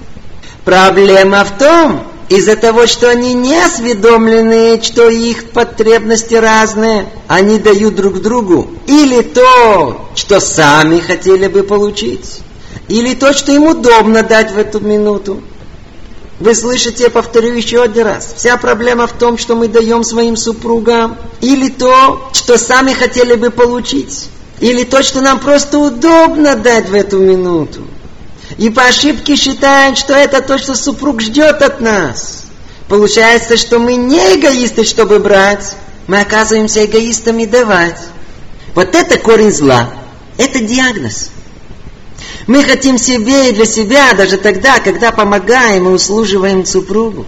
Проблема в том, из-за того, что они не осведомлены, что их потребности разные, они дают друг другу или то, что сами хотели бы получить, или то, что им удобно дать в эту минуту. Вы слышите, я повторю еще один раз. Вся проблема в том, что мы даем своим супругам или то, что сами хотели бы получить, или то, что нам просто удобно дать в эту минуту. И по ошибке считаем, что это то, что супруг ждет от нас. Получается, что мы не эгоисты, чтобы брать. Мы оказываемся эгоистами давать. Вот это корень зла. Это диагноз. Мы хотим себе и для себя даже тогда, когда помогаем и услуживаем супругу.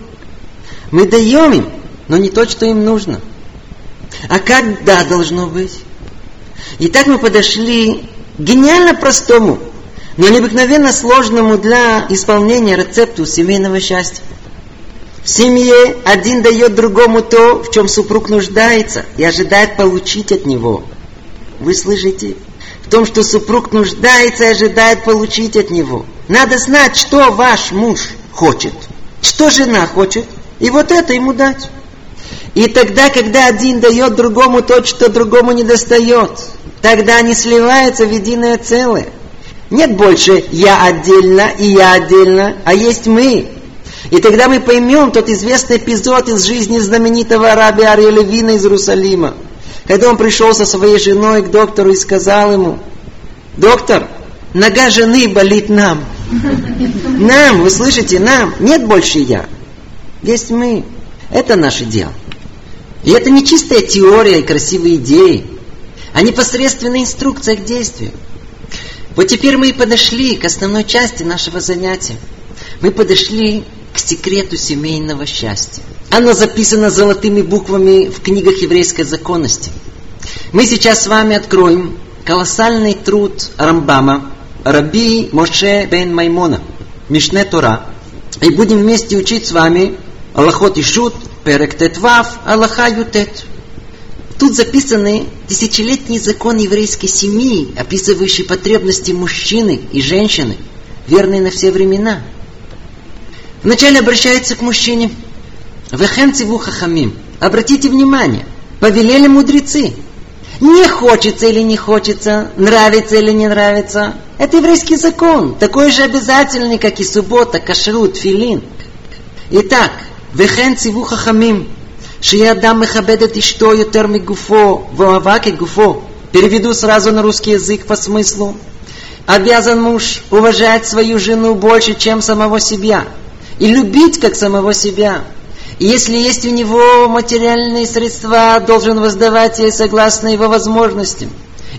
Мы даем им, но не то, что им нужно. А как да должно быть? И так мы подошли к гениально простому – но необыкновенно сложному для исполнения рецепту семейного счастья. В семье один дает другому то, в чем супруг нуждается и ожидает получить от него. Вы слышите? В том, что супруг нуждается и ожидает получить от него. Надо знать, что ваш муж хочет, что жена хочет, и вот это ему дать. И тогда, когда один дает другому то, что другому не достает, тогда они сливаются в единое целое. Нет больше «я отдельно» и «я отдельно», а есть «мы». И тогда мы поймем тот известный эпизод из жизни знаменитого арабия Ария Левина из Иерусалима. Когда он пришел со своей женой к доктору и сказал ему, «Доктор, нога жены болит нам». *laughs* Нам, вы слышите, нам. Нет больше я. Есть мы. Это наше дело. И это не чистая теория и красивые идеи, а непосредственная инструкция к действию. Вот теперь мы и подошли к основной части нашего занятия. Мы подошли к секрету семейного счастья. Оно записано золотыми буквами в книгах еврейской законности. Мы сейчас с вами откроем колоссальный труд Рамбама, Раби Моше бен Маймона, Мишне Тора. И будем вместе учить с вами Аллахот и Шут, Перек Тетвав, Аллаха Ютет. Тут записаны тысячелетний закон еврейской семьи, описывающий потребности мужчины и женщины, верные на все времена. Вначале обращается к мужчине. Вехен циву хахамим. Обратите внимание, повелели мудрецы. Не хочется или не хочется, нравится или не нравится. Это еврейский закон, такой же обязательный, как и суббота, кашрут, филин. Итак, вехен циву хахамим. שיהיה אדם מכבד את אשתו יותר מגופו ואוהבה כגופו. Переведу сразу на русский язык по смыслу. Обязан муж уважать свою жену больше, чем самого себя. И любить, как самого себя. И если есть у него материальные средства, должен воздавать ей согласно его возможностям.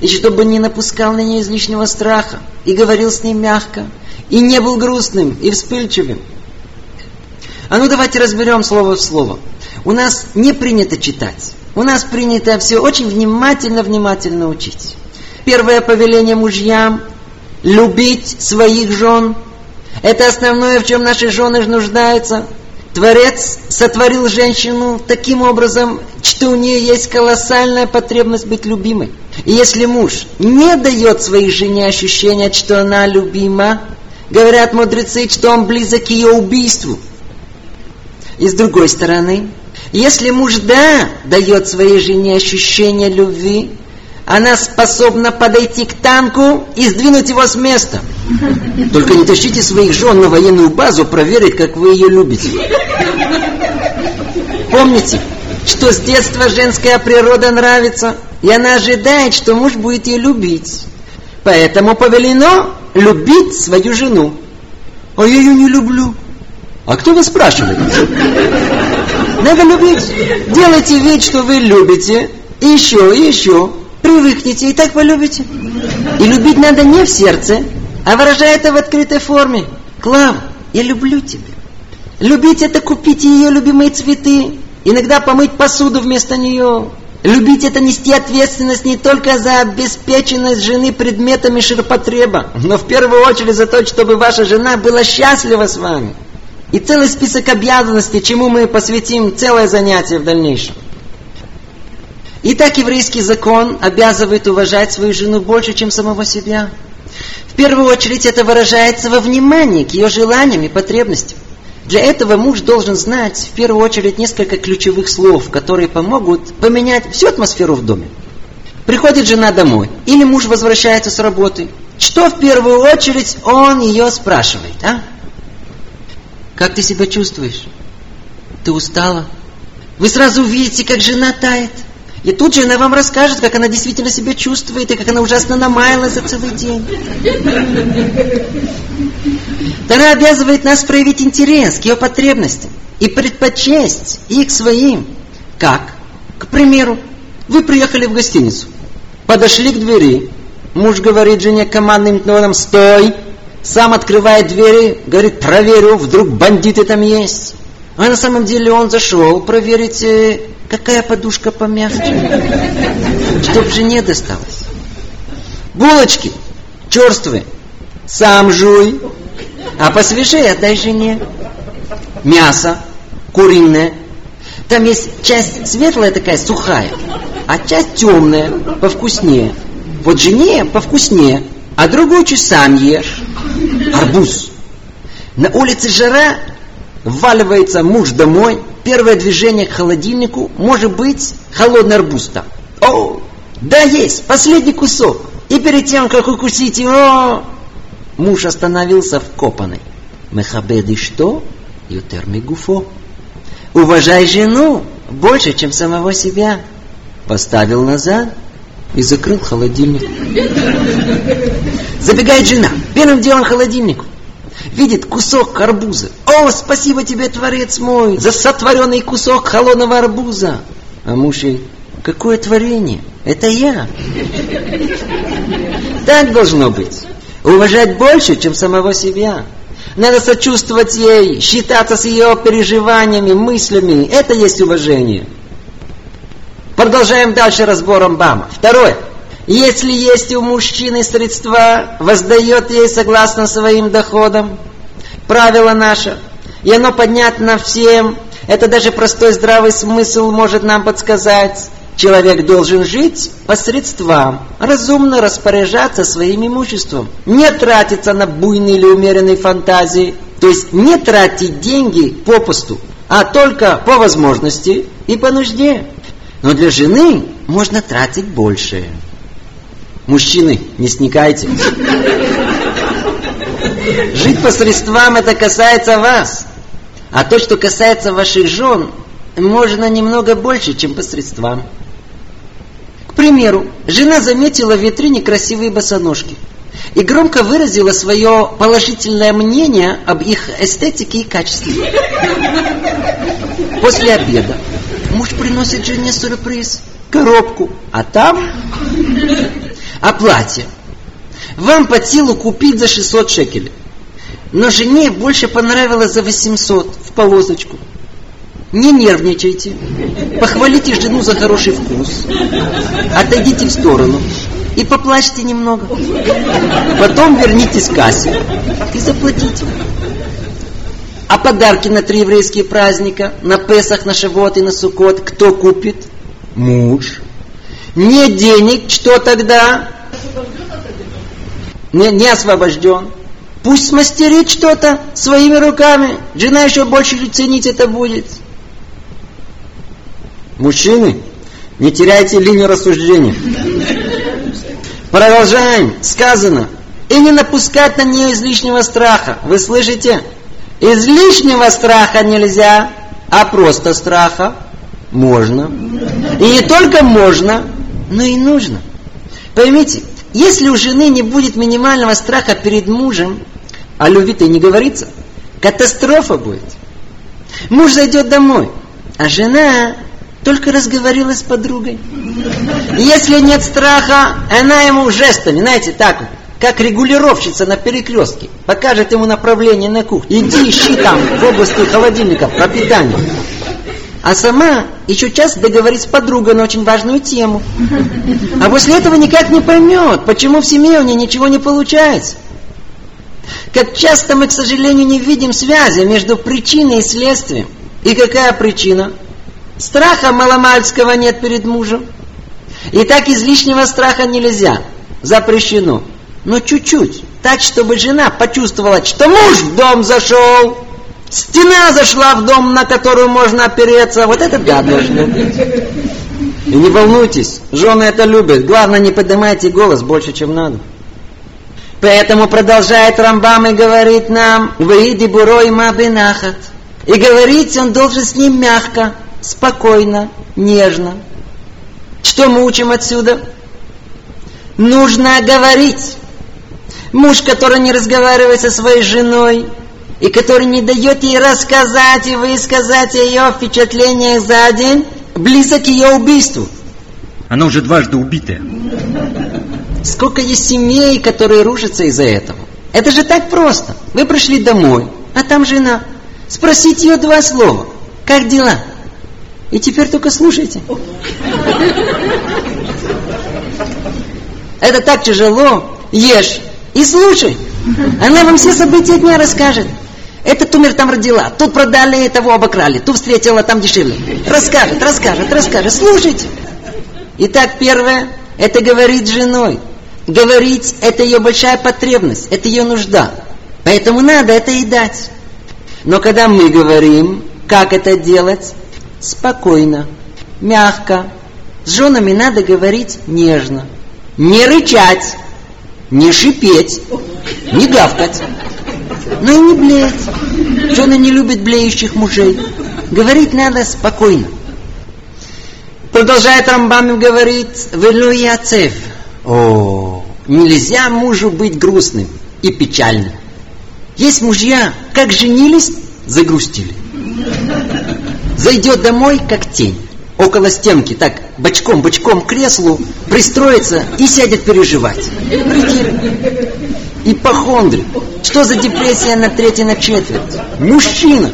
И чтобы не напускал на нее излишнего страха. И говорил с ней мягко. И не был грустным и вспыльчивым. А ну давайте разберем слово в слово. У нас не принято читать. У нас принято все очень внимательно-внимательно учить. Первое повеление мужьям – любить своих жен. Это основное, в чем наши жены нуждаются. Творец сотворил женщину таким образом, что у нее есть колоссальная потребность быть любимой. И если муж не дает своей жене ощущения, что она любима, говорят мудрецы, что он близок к ее убийству. И с другой стороны, если муж, да, дает своей жене ощущение любви, она способна подойти к танку и сдвинуть его с места. Только не тащите своих жен на военную базу проверить, как вы ее любите. Помните, что с детства женская природа нравится, и она ожидает, что муж будет ее любить. Поэтому повелено любить свою жену. А я ее не люблю. А кто вас спрашивает? Надо любить. Делайте вид, что вы любите. И еще, и еще. Привыкните, и так полюбите. И любить надо не в сердце, а выражая это в открытой форме. Клава, я люблю тебя. Любить это купить ее любимые цветы. Иногда помыть посуду вместо нее. Любить это нести ответственность не только за обеспеченность жены предметами ширпотреба, но в первую очередь за то, чтобы ваша жена была счастлива с вами. И целый список обязанностей, чему мы посвятим целое занятие в дальнейшем. Итак, еврейский закон обязывает уважать свою жену больше, чем самого себя. В первую очередь это выражается во внимании к ее желаниям и потребностям. Для этого муж должен знать в первую очередь несколько ключевых слов, которые помогут поменять всю атмосферу в доме. Приходит жена домой, или муж возвращается с работы. Что в первую очередь он ее спрашивает, а? Как ты себя чувствуешь? Ты устала? Вы сразу увидите, как жена тает. И тут же она вам расскажет, как она действительно себя чувствует, и как она ужасно намаялась за целый день. Тара обязывает нас проявить интерес к ее потребностям и предпочесть их своим. Как? К примеру, вы приехали в гостиницу, подошли к двери, муж говорит жене командным тоном «Стой!» Сам открывает двери, говорит, проверю, вдруг бандиты там есть. А на самом деле он зашел проверить, э, какая подушка помягче, чтоб жене досталось. Булочки черствые, сам жуй, а посвежее отдай жене. Мясо куриное. Там есть часть светлая такая, сухая, а часть темная, повкуснее. Вот жене повкуснее, а другую часть сам ешь арбуз. На улице жара, вваливается муж домой, первое движение к холодильнику, может быть, холодный арбуз там. О, да есть, последний кусок. И перед тем, как укусить его, муж остановился вкопанный. Мехабеды что? Ютер гуфо. Уважай жену больше, чем самого себя. Поставил назад и закрыл холодильник. Забегает жена, первым делом холодильник. Видит кусок арбуза. О, спасибо тебе, Творец мой, за сотворенный кусок холодного арбуза. А муж ей, какое творение? Это я. Так должно быть. Уважать больше, чем самого себя. Надо сочувствовать ей, считаться с ее переживаниями, мыслями. Это есть уважение. Продолжаем дальше разбором Бама. Второе. Если есть у мужчины средства, воздает ей согласно своим доходам. Правило наше, и оно понятно всем, это даже простой здравый смысл может нам подсказать. Человек должен жить по средствам, разумно распоряжаться своим имуществом, не тратиться на буйные или умеренные фантазии, то есть не тратить деньги попусту, а только по возможности и по нужде. Но для жены можно тратить больше. Мужчины, не сникайте. Жить по средствам это касается вас. А то, что касается ваших жен, можно немного больше, чем по средствам. К примеру, жена заметила в витрине красивые босоножки и громко выразила свое положительное мнение об их эстетике и качестве. После обеда муж приносит жене сюрприз, коробку, а там... А платье? Вам по силу купить за 600 шекелей. Но жене больше понравилось за 800 в полосочку. Не нервничайте. Похвалите жену за хороший вкус. Отойдите в сторону и поплачьте немного. Потом вернитесь к кассе и заплатите. А подарки на три еврейские праздника, на Песах, на Шавот и на Сукот, кто купит? Муж. Нет денег, что тогда? Не, не освобожден. Пусть смастерит что-то своими руками. Жена еще больше ценить это будет. Мужчины, не теряйте линию рассуждения. Продолжаем. Сказано. И не напускать на нее излишнего страха. Вы слышите? Излишнего страха нельзя, а просто страха можно. И не только можно, но и нужно. Поймите, если у жены не будет минимального страха перед мужем, о любви-то не говорится, катастрофа будет. Муж зайдет домой, а жена только разговорилась с подругой. Если нет страха, она ему жестами, знаете, так вот, как регулировщица на перекрестке, покажет ему направление на кухню. Иди ищи там в области холодильника пропитание. А сама еще час договорится с подругой на очень важную тему. А после этого никак не поймет, почему в семье у нее ничего не получается. Как часто мы, к сожалению, не видим связи между причиной и следствием. И какая причина? Страха маломальского нет перед мужем. И так излишнего страха нельзя. Запрещено. Но чуть-чуть. Так, чтобы жена почувствовала, что муж в дом зашел. Стена зашла в дом, на которую можно опереться. Вот это должно быть. И не волнуйтесь, жены это любят. Главное, не поднимайте голос больше, чем надо. Поэтому продолжает Рамбам и говорит нам, «Выиди бурой мабинахат». И говорить он должен с ним мягко, спокойно, нежно. Что мы учим отсюда? Нужно говорить. Муж, который не разговаривает со своей женой, и который не дает ей рассказать и высказать ее впечатлениях за день, близок к ее убийству. Она уже дважды убитая. Сколько есть семей, которые рушатся из-за этого. Это же так просто. Вы пришли домой, а там жена. Спросите ее два слова. Как дела? И теперь только слушайте. Это так тяжело. Ешь и слушай. Она вам все события дня расскажет. Этот умер там родила, тут продали, того обокрали, тут встретила, там дешевле. Расскажет, расскажет, расскажет. Слушайте. Итак, первое, это говорить с женой. Говорить – это ее большая потребность, это ее нужда. Поэтому надо это и дать. Но когда мы говорим, как это делать, спокойно, мягко. С женами надо говорить нежно. Не рычать, не шипеть, не гавкать. Но и не блеять. Жены не любят блеющих мужей. Говорить надо спокойно. Продолжает Рамбам говорит, «Велю яцев». О, нельзя мужу быть грустным и печальным. Есть мужья, как женились, загрустили. Зайдет домой, как тень. Около стенки, так, бочком-бочком к креслу пристроится и сядет переживать. Ипохондрик. Что за депрессия на третьей, на четверть? Мужчина.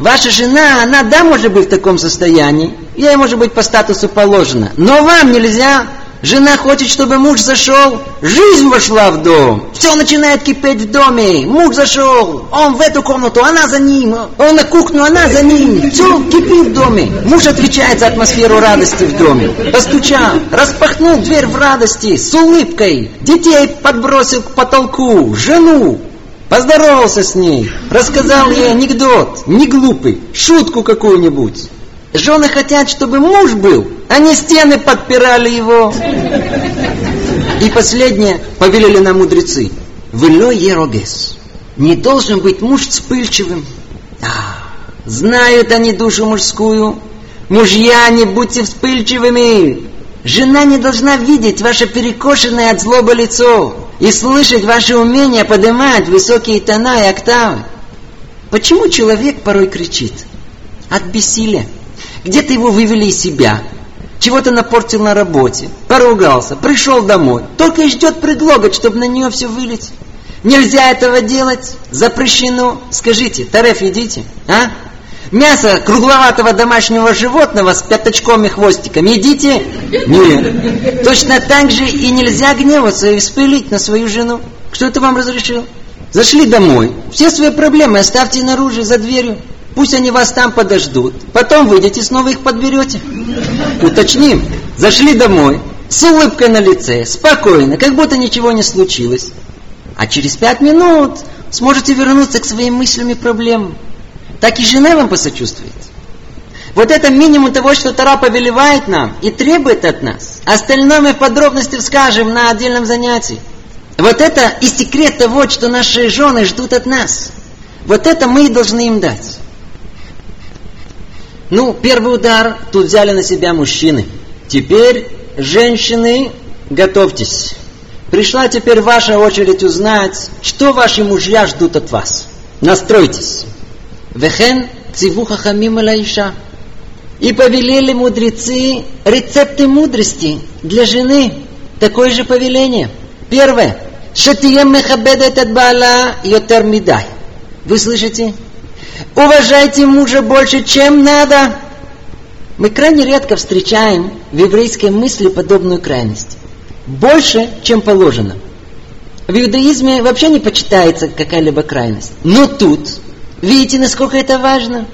Ваша жена, она, да, может быть в таком состоянии. Ей, может быть, по статусу положено. Но вам нельзя Жена хочет, чтобы муж зашел. Жизнь вошла в дом. Все начинает кипеть в доме. Муж зашел. Он в эту комнату, она за ним. Он на кухню, она за ним. Все кипит в доме. Муж отвечает за атмосферу радости в доме. Постучал, распахнул дверь в радости, с улыбкой. Детей подбросил к потолку. Жену. Поздоровался с ней. Рассказал ей анекдот. Не глупый. Шутку какую-нибудь. Жены хотят, чтобы муж был, а не стены подпирали его. И последнее повелели нам мудрецы. Вело ерогес. Не должен быть муж вспыльчивым. А, знают они душу мужскую. Мужья, не будьте вспыльчивыми. Жена не должна видеть ваше перекошенное от злобы лицо и слышать ваше умение поднимать высокие тона и октавы. Почему человек порой кричит? От бессилия. Где-то его вывели из себя, чего-то напортил на работе, поругался, пришел домой, только и ждет предлога, чтобы на нее все вылить. Нельзя этого делать, запрещено. Скажите, тареф едите, а? Мясо кругловатого домашнего животного с пятачком и хвостиком едите? Нет. Точно так же и нельзя гневаться и вспылить на свою жену. Кто это вам разрешил? Зашли домой, все свои проблемы оставьте наружу, за дверью. Пусть они вас там подождут. Потом выйдете, снова их подберете. Уточним. Зашли домой, с улыбкой на лице, спокойно, как будто ничего не случилось. А через пять минут сможете вернуться к своим мыслям и проблемам. Так и жена вам посочувствует. Вот это минимум того, что Тара повелевает нам и требует от нас. Остальное мы в подробности скажем на отдельном занятии. Вот это и секрет того, что наши жены ждут от нас. Вот это мы и должны им дать. Ну, первый удар тут взяли на себя мужчины. Теперь, женщины, готовьтесь. Пришла теперь ваша очередь узнать, что ваши мужья ждут от вас. Настройтесь. Вехен цивуха хамим лаиша. И повелели мудрецы рецепты мудрости для жены. Такое же повеление. Первое. Шатием мехабедет от баала йотер мидай. Вы слышите? Уважайте мужа больше, чем надо. Мы крайне редко встречаем в еврейской мысли подобную крайность. Больше, чем положено. В иудаизме вообще не почитается какая-либо крайность. Но тут, видите, насколько это важно?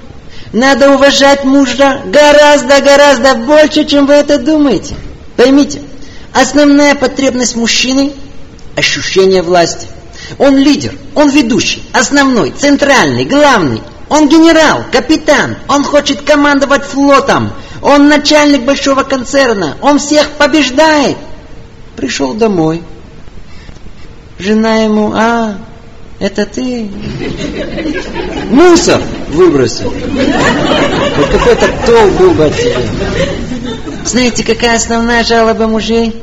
Надо уважать мужа гораздо-гораздо больше, чем вы это думаете. Поймите, основная потребность мужчины – ощущение власти. Он лидер, он ведущий, основной, центральный, главный – он генерал, капитан, он хочет командовать флотом, он начальник большого концерна, он всех побеждает. Пришел домой. Жена ему, а, это ты? Мусор выбросил. Вот какой-то тол был бы от тебя. Знаете, какая основная жалоба мужей?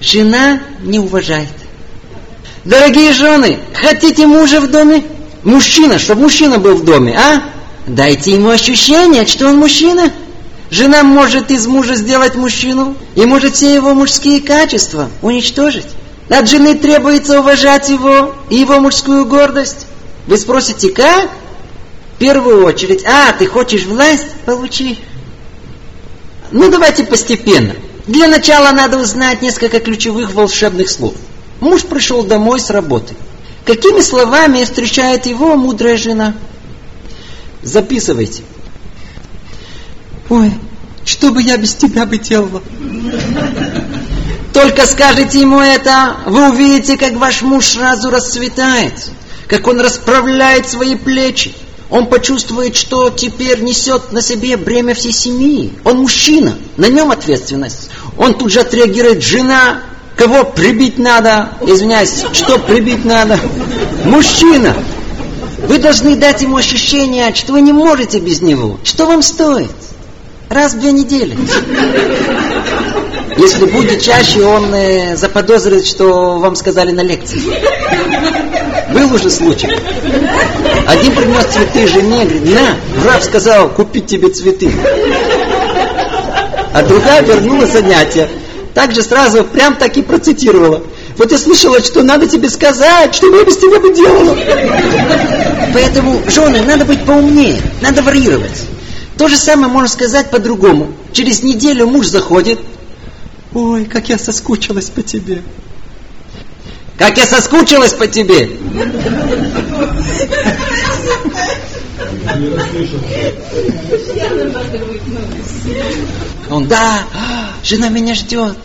Жена не уважает. Дорогие жены, хотите мужа в доме? Мужчина, чтобы мужчина был в доме, а? Дайте ему ощущение, что он мужчина. Жена может из мужа сделать мужчину и может все его мужские качества уничтожить. От жены требуется уважать его и его мужскую гордость. Вы спросите, как? В первую очередь, а, ты хочешь власть? Получи. Ну, давайте постепенно. Для начала надо узнать несколько ключевых волшебных слов. Муж пришел домой с работы. Какими словами встречает его мудрая жена? Записывайте. Ой, что бы я без тебя бы делала? Только скажите ему это, вы увидите, как ваш муж сразу расцветает, как он расправляет свои плечи. Он почувствует, что теперь несет на себе бремя всей семьи. Он мужчина, на нем ответственность. Он тут же отреагирует, жена, Кого прибить надо? Извиняюсь, что прибить надо? Мужчина. Вы должны дать ему ощущение, что вы не можете без него. Что вам стоит? Раз в две недели. Если будет чаще, он э, заподозрит, что вам сказали на лекции. Был уже случай. Один принес цветы жене, говорит, на, раб сказал купить тебе цветы. А другая вернула занятия также сразу прям так и процитировала. Вот я слышала, что надо тебе сказать, что я без тебя бы делала. Поэтому, жены, надо быть поумнее, надо варьировать. То же самое можно сказать по-другому. Через неделю муж заходит. Ой, как я соскучилась по тебе. Как я соскучилась по тебе. Он, да, жена меня ждет.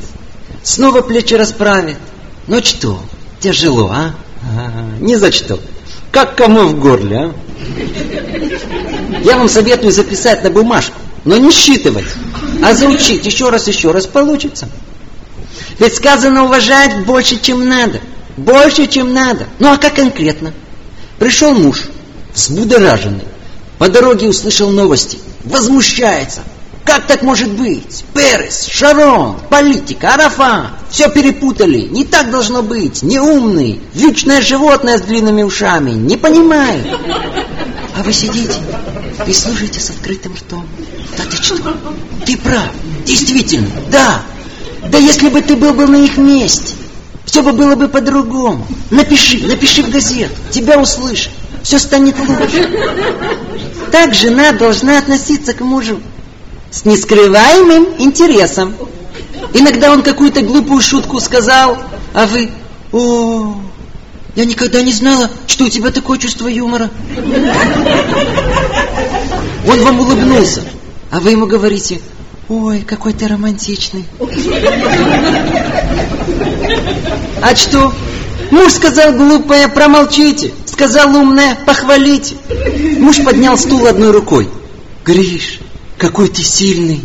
Снова плечи расправит. Ну что, тяжело, а? Ни за что. Как кому в горле, а? Я вам советую записать на бумажку, но не считывать, а заучить еще раз, еще раз получится. Ведь сказано уважать больше, чем надо. Больше, чем надо. Ну а как конкретно? Пришел муж, взбудораженный. По дороге услышал новости. Возмущается. Как так может быть? Перес, Шарон, политика, Арафа. Все перепутали. Не так должно быть. Неумный. Вьючное животное с длинными ушами. Не понимает. А вы сидите и слушаете с открытым ртом. Да ты что? Ты прав. Действительно. Да. Да если бы ты был бы на их месте, все бы было бы по-другому. Напиши, напиши в газету. Тебя услышат. Все станет лучше. Так жена должна относиться к мужу с нескрываемым интересом. Иногда он какую-то глупую шутку сказал, а вы, о, я никогда не знала, что у тебя такое чувство юмора. Он вам улыбнулся, а вы ему говорите, ой, какой ты романтичный. А что? Муж сказал глупое, промолчите. Сказал умное, похвалите. Муж поднял стул одной рукой. Гриш, какой ты сильный.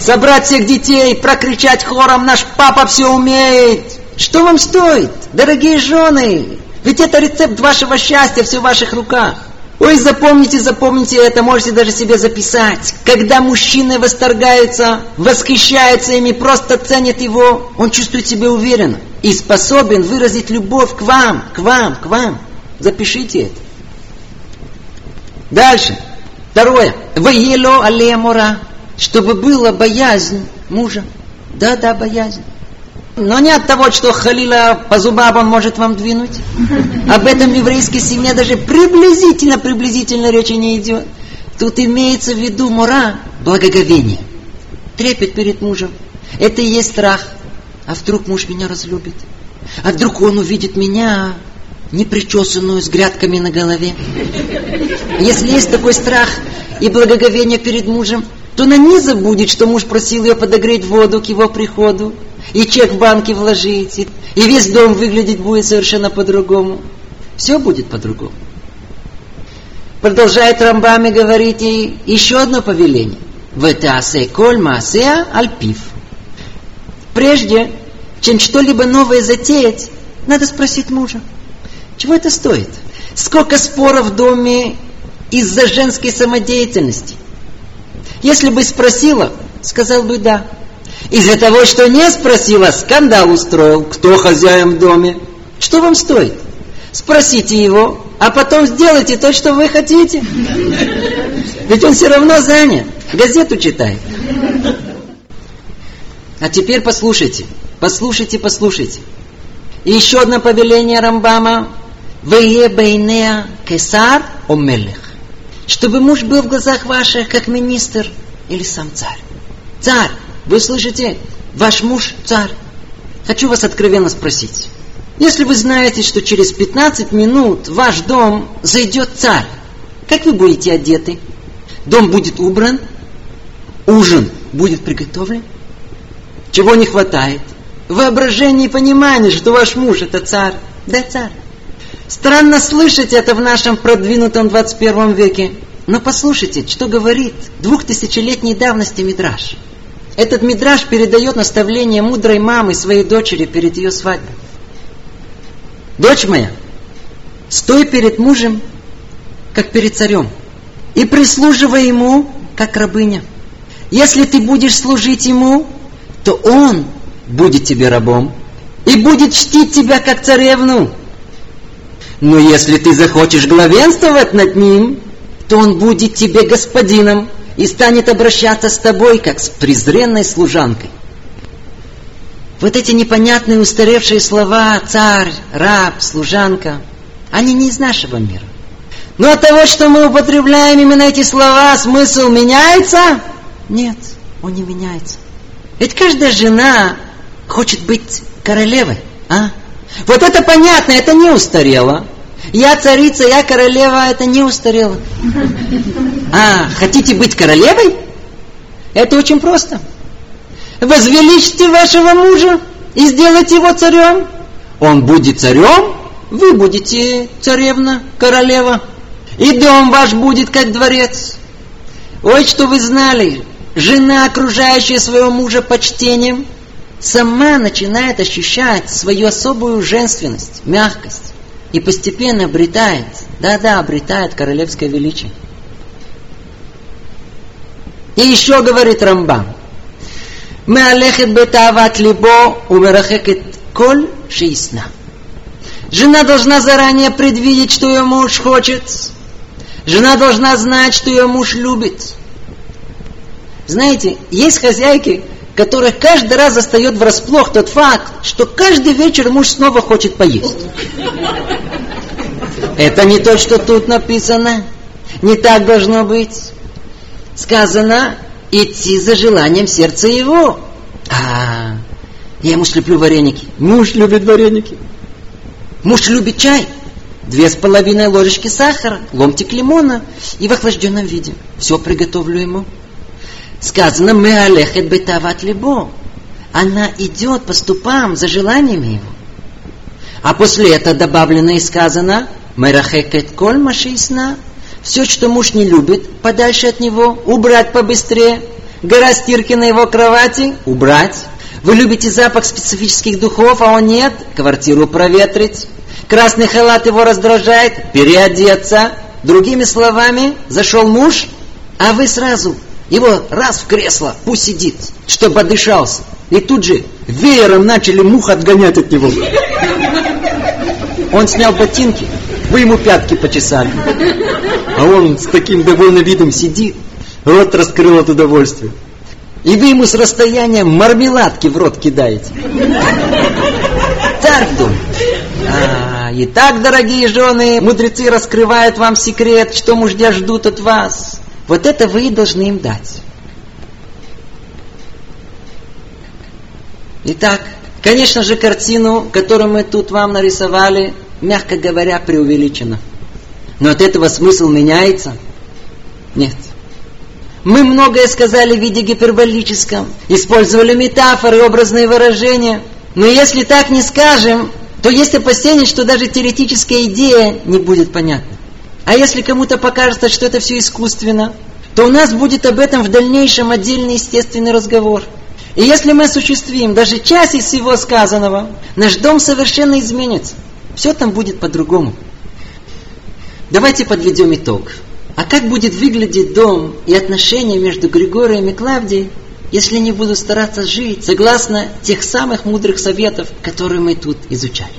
Собрать всех детей, прокричать хором, наш папа все умеет. Что вам стоит, дорогие жены? Ведь это рецепт вашего счастья, все в ваших руках. Ой, запомните, запомните это, можете даже себе записать. Когда мужчины восторгаются, восхищаются ими, просто ценят его, он чувствует себя уверенно и способен выразить любовь к вам, к вам, к вам. Запишите это. Дальше. Второе. Ваело алемора. Чтобы была боязнь мужа. Да-да, боязнь. Но не от того, что Халила по зубам он может вам двинуть. Об этом в еврейской семье даже приблизительно, приблизительно речи не идет. Тут имеется в виду мура, благоговение. Трепет перед мужем. Это и есть страх. А вдруг муж меня разлюбит? А вдруг он увидит меня непричесанную с грядками на голове? Если есть такой страх и благоговение перед мужем, то она не забудет, что муж просил ее подогреть воду к его приходу, и чек в банке вложить, и, весь дом выглядеть будет совершенно по-другому. Все будет по-другому. Продолжает Рамбами говорить и еще одно повеление. Ветаасе коль маасеа альпив. Прежде, чем что-либо новое затеять, надо спросить мужа. Чего это стоит? Сколько споров в доме из-за женской самодеятельности? Если бы спросила, сказал бы да. Из-за того, что не спросила, скандал устроил. Кто хозяин в доме? Что вам стоит? Спросите его, а потом сделайте то, что вы хотите. Ведь он все равно занят. Газету читает. А теперь послушайте. Послушайте, послушайте. И еще одно повеление Рамбама. Вее бейнеа кесар о мелех. Чтобы муж был в глазах ваших, как министр или сам царь. Царь, вы слышите? Ваш муж царь. Хочу вас откровенно спросить. Если вы знаете, что через 15 минут в ваш дом зайдет царь, как вы будете одеты? Дом будет убран? Ужин будет приготовлен? Чего не хватает? Воображение и понимание, что ваш муж это царь. Да, царь. Странно слышать это в нашем продвинутом 21 веке. Но послушайте, что говорит двухтысячелетней давности Мидраш. Этот мидраж передает наставление мудрой мамы своей дочери перед ее свадьбой. Дочь моя, стой перед мужем, как перед царем, и прислуживай ему, как рабыня. Если ты будешь служить ему, то он будет тебе рабом и будет чтить тебя, как царевну. Но если ты захочешь главенствовать над ним, то он будет тебе господином – и станет обращаться с тобой, как с презренной служанкой. Вот эти непонятные устаревшие слова «царь», «раб», «служанка», они не из нашего мира. Но от того, что мы употребляем именно эти слова, смысл меняется? Нет, он не меняется. Ведь каждая жена хочет быть королевой, а? Вот это понятно, это не устарело. Я царица, я королева, это не устарело. А, хотите быть королевой? Это очень просто. Возвеличьте вашего мужа и сделайте его царем. Он будет царем, вы будете царевна, королева. И дом ваш будет как дворец. Ой, что вы знали, жена, окружающая своего мужа почтением, сама начинает ощущать свою особую женственность, мягкость и постепенно обретает, да-да, обретает королевское величие. И еще говорит Рамбам, «Меалехет бетават либо умерахекет коль шисна. Жена должна заранее предвидеть, что ее муж хочет. Жена должна знать, что ее муж любит. Знаете, есть хозяйки, которых каждый раз застает врасплох тот факт, что каждый вечер муж снова хочет поесть. Это не то, что тут написано. Не так должно быть. Сказано, идти за желанием сердца его. А, я ему слеплю вареники. Муж любит вареники. Муж любит чай. Две с половиной ложечки сахара, ломтик лимона и в охлажденном виде. Все приготовлю ему. Сказано, мы алехет бетават либо. Она идет по ступам за желаниями его. А после этого добавлено и сказано, Мерахекет коль машисна. Все, что муж не любит, подальше от него, убрать побыстрее. Гора стирки на его кровати, убрать. Вы любите запах специфических духов, а он нет, квартиру проветрить. Красный халат его раздражает, переодеться. Другими словами, зашел муж, а вы сразу его раз в кресло, пусть сидит, чтобы отдышался. И тут же веером начали мух отгонять от него. Он снял ботинки, вы ему пятки почесали. А он с таким довольным видом сидит, рот раскрыл от удовольствия. И вы ему с расстояния мармеладки в рот кидаете. Так думаю. А, итак, дорогие жены, мудрецы раскрывают вам секрет, что мужья ждут от вас. Вот это вы и должны им дать. Итак, конечно же, картину, которую мы тут вам нарисовали, мягко говоря, преувеличена. Но от этого смысл меняется? Нет. Мы многое сказали в виде гиперболическом, использовали метафоры, образные выражения. Но если так не скажем, то есть опасение, что даже теоретическая идея не будет понятна. А если кому-то покажется, что это все искусственно, то у нас будет об этом в дальнейшем отдельный естественный разговор. И если мы осуществим даже часть из всего сказанного, наш дом совершенно изменится. Все там будет по-другому. Давайте подведем итог. А как будет выглядеть дом и отношения между Григорием и Клавдией, если не буду стараться жить согласно тех самых мудрых советов, которые мы тут изучали?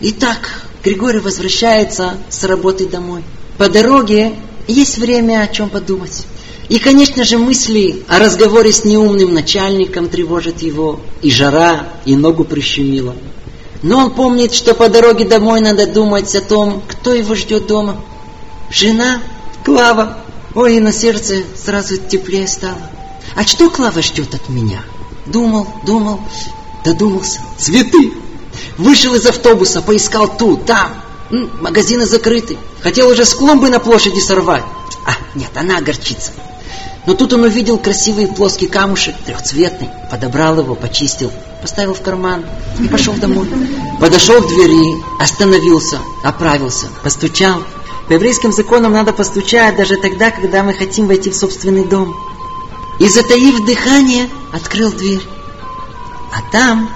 Итак, Григорий возвращается с работы домой. По дороге есть время о чем подумать. И, конечно же, мысли о разговоре с неумным начальником тревожат его, и жара, и ногу прищемила. Но он помнит, что по дороге домой надо думать о том, кто его ждет дома. Жена, Клава. Ой, на сердце сразу теплее стало. А что Клава ждет от меня? Думал, думал, додумался. Цветы. Вышел из автобуса, поискал тут, там. Магазины закрыты. Хотел уже с клумбы на площади сорвать. А, нет, она огорчится. Но тут он увидел красивый плоский камушек, трехцветный, подобрал его, почистил, поставил в карман и пошел домой. Подошел к двери, остановился, оправился, постучал. По еврейским законам надо постучать даже тогда, когда мы хотим войти в собственный дом. И, затаив дыхание, открыл дверь. А там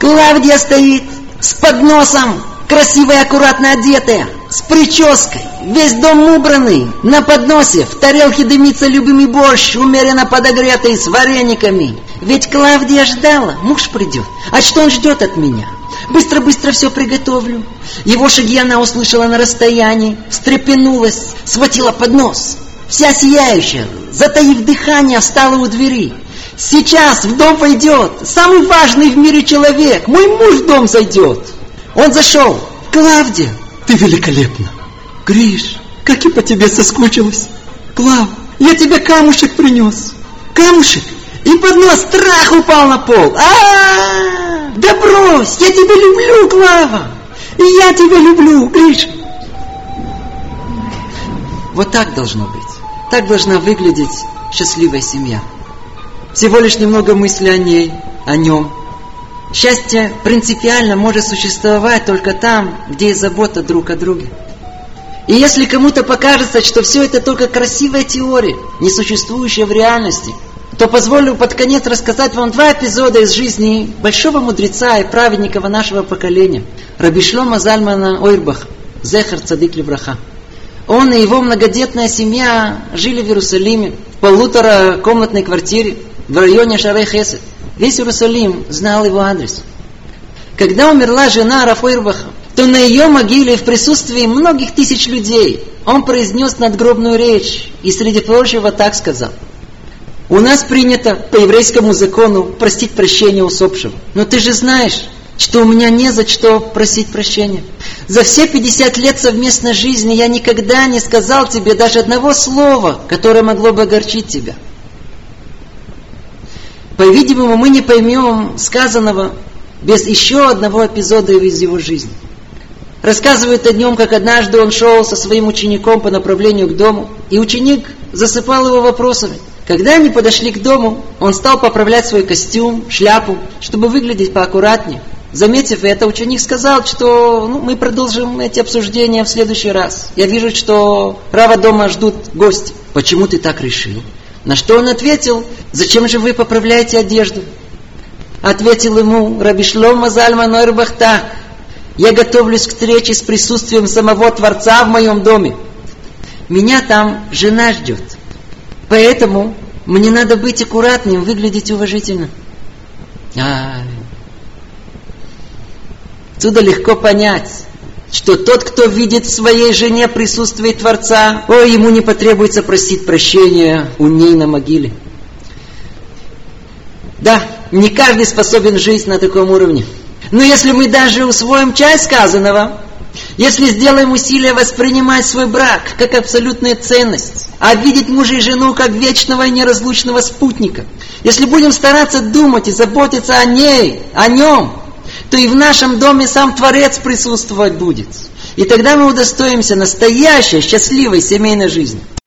Клавдия стоит с подносом, красивая, аккуратно одетая, с прической, весь дом убранный, на подносе, в тарелке дымится любимый борщ, умеренно подогретый, с варениками. Ведь Клавдия ждала, муж придет. А что он ждет от меня? Быстро-быстро все приготовлю. Его шаги она услышала на расстоянии, встрепенулась, схватила поднос. Вся сияющая, затаив дыхание, встала у двери. Сейчас в дом войдет самый важный в мире человек. Мой муж в дом зайдет. Он зашел. Клавдия, ты великолепна. Гриш, как и по тебе соскучилась. Клав, я тебе камушек принес. камушек, и под нос страх упал на пол. А, да брось, я тебя люблю, Клава. И я тебя люблю, Гриша. Вот так должно быть. Так должна выглядеть счастливая семья. Всего лишь немного мысли о ней, о нем. Счастье принципиально может существовать только там, где есть забота друг о друге. И если кому-то покажется, что все это только красивая теория, не существующая в реальности, то позволю под конец рассказать вам два эпизода из жизни большого мудреца и праведника нашего поколения, Рабишлома Зальмана Ойрбах, Зехар Цадык Левраха. Он и его многодетная семья жили в Иерусалиме, в полутора комнатной квартире в районе Шарей Хесед. Весь Иерусалим знал его адрес. Когда умерла жена Рафойрбаха, то на ее могиле в присутствии многих тысяч людей он произнес надгробную речь и среди прочего так сказал. У нас принято по еврейскому закону простить прощение усопшего. Но ты же знаешь, что у меня не за что просить прощения. За все 50 лет совместной жизни я никогда не сказал тебе даже одного слова, которое могло бы огорчить тебя. По-видимому, мы не поймем сказанного без еще одного эпизода из его жизни. Рассказывают о нем, как однажды он шел со своим учеником по направлению к дому, и ученик засыпал его вопросами. Когда они подошли к дому, он стал поправлять свой костюм, шляпу, чтобы выглядеть поаккуратнее. Заметив это, ученик сказал, что ну, мы продолжим эти обсуждения в следующий раз. Я вижу, что права дома ждут гости. Почему ты так решил? На что он ответил, зачем же вы поправляете одежду? Ответил ему Рабишлома Зальма Нойрбах так, я готовлюсь к встрече с присутствием самого Творца в моем доме. Меня там жена ждет. Поэтому мне надо быть аккуратным, выглядеть уважительно. А, Отсюда легко понять, что тот, кто видит в своей жене присутствие Творца, о, ему не потребуется просить прощения у ней на могиле. Да, не каждый способен жить на таком уровне. Но если мы даже усвоим часть сказанного, если сделаем усилия воспринимать свой брак как абсолютную ценность, а видеть мужа и жену как вечного и неразлучного спутника, если будем стараться думать и заботиться о ней, о нем, то и в нашем доме сам Творец присутствовать будет. И тогда мы удостоимся настоящей счастливой семейной жизни.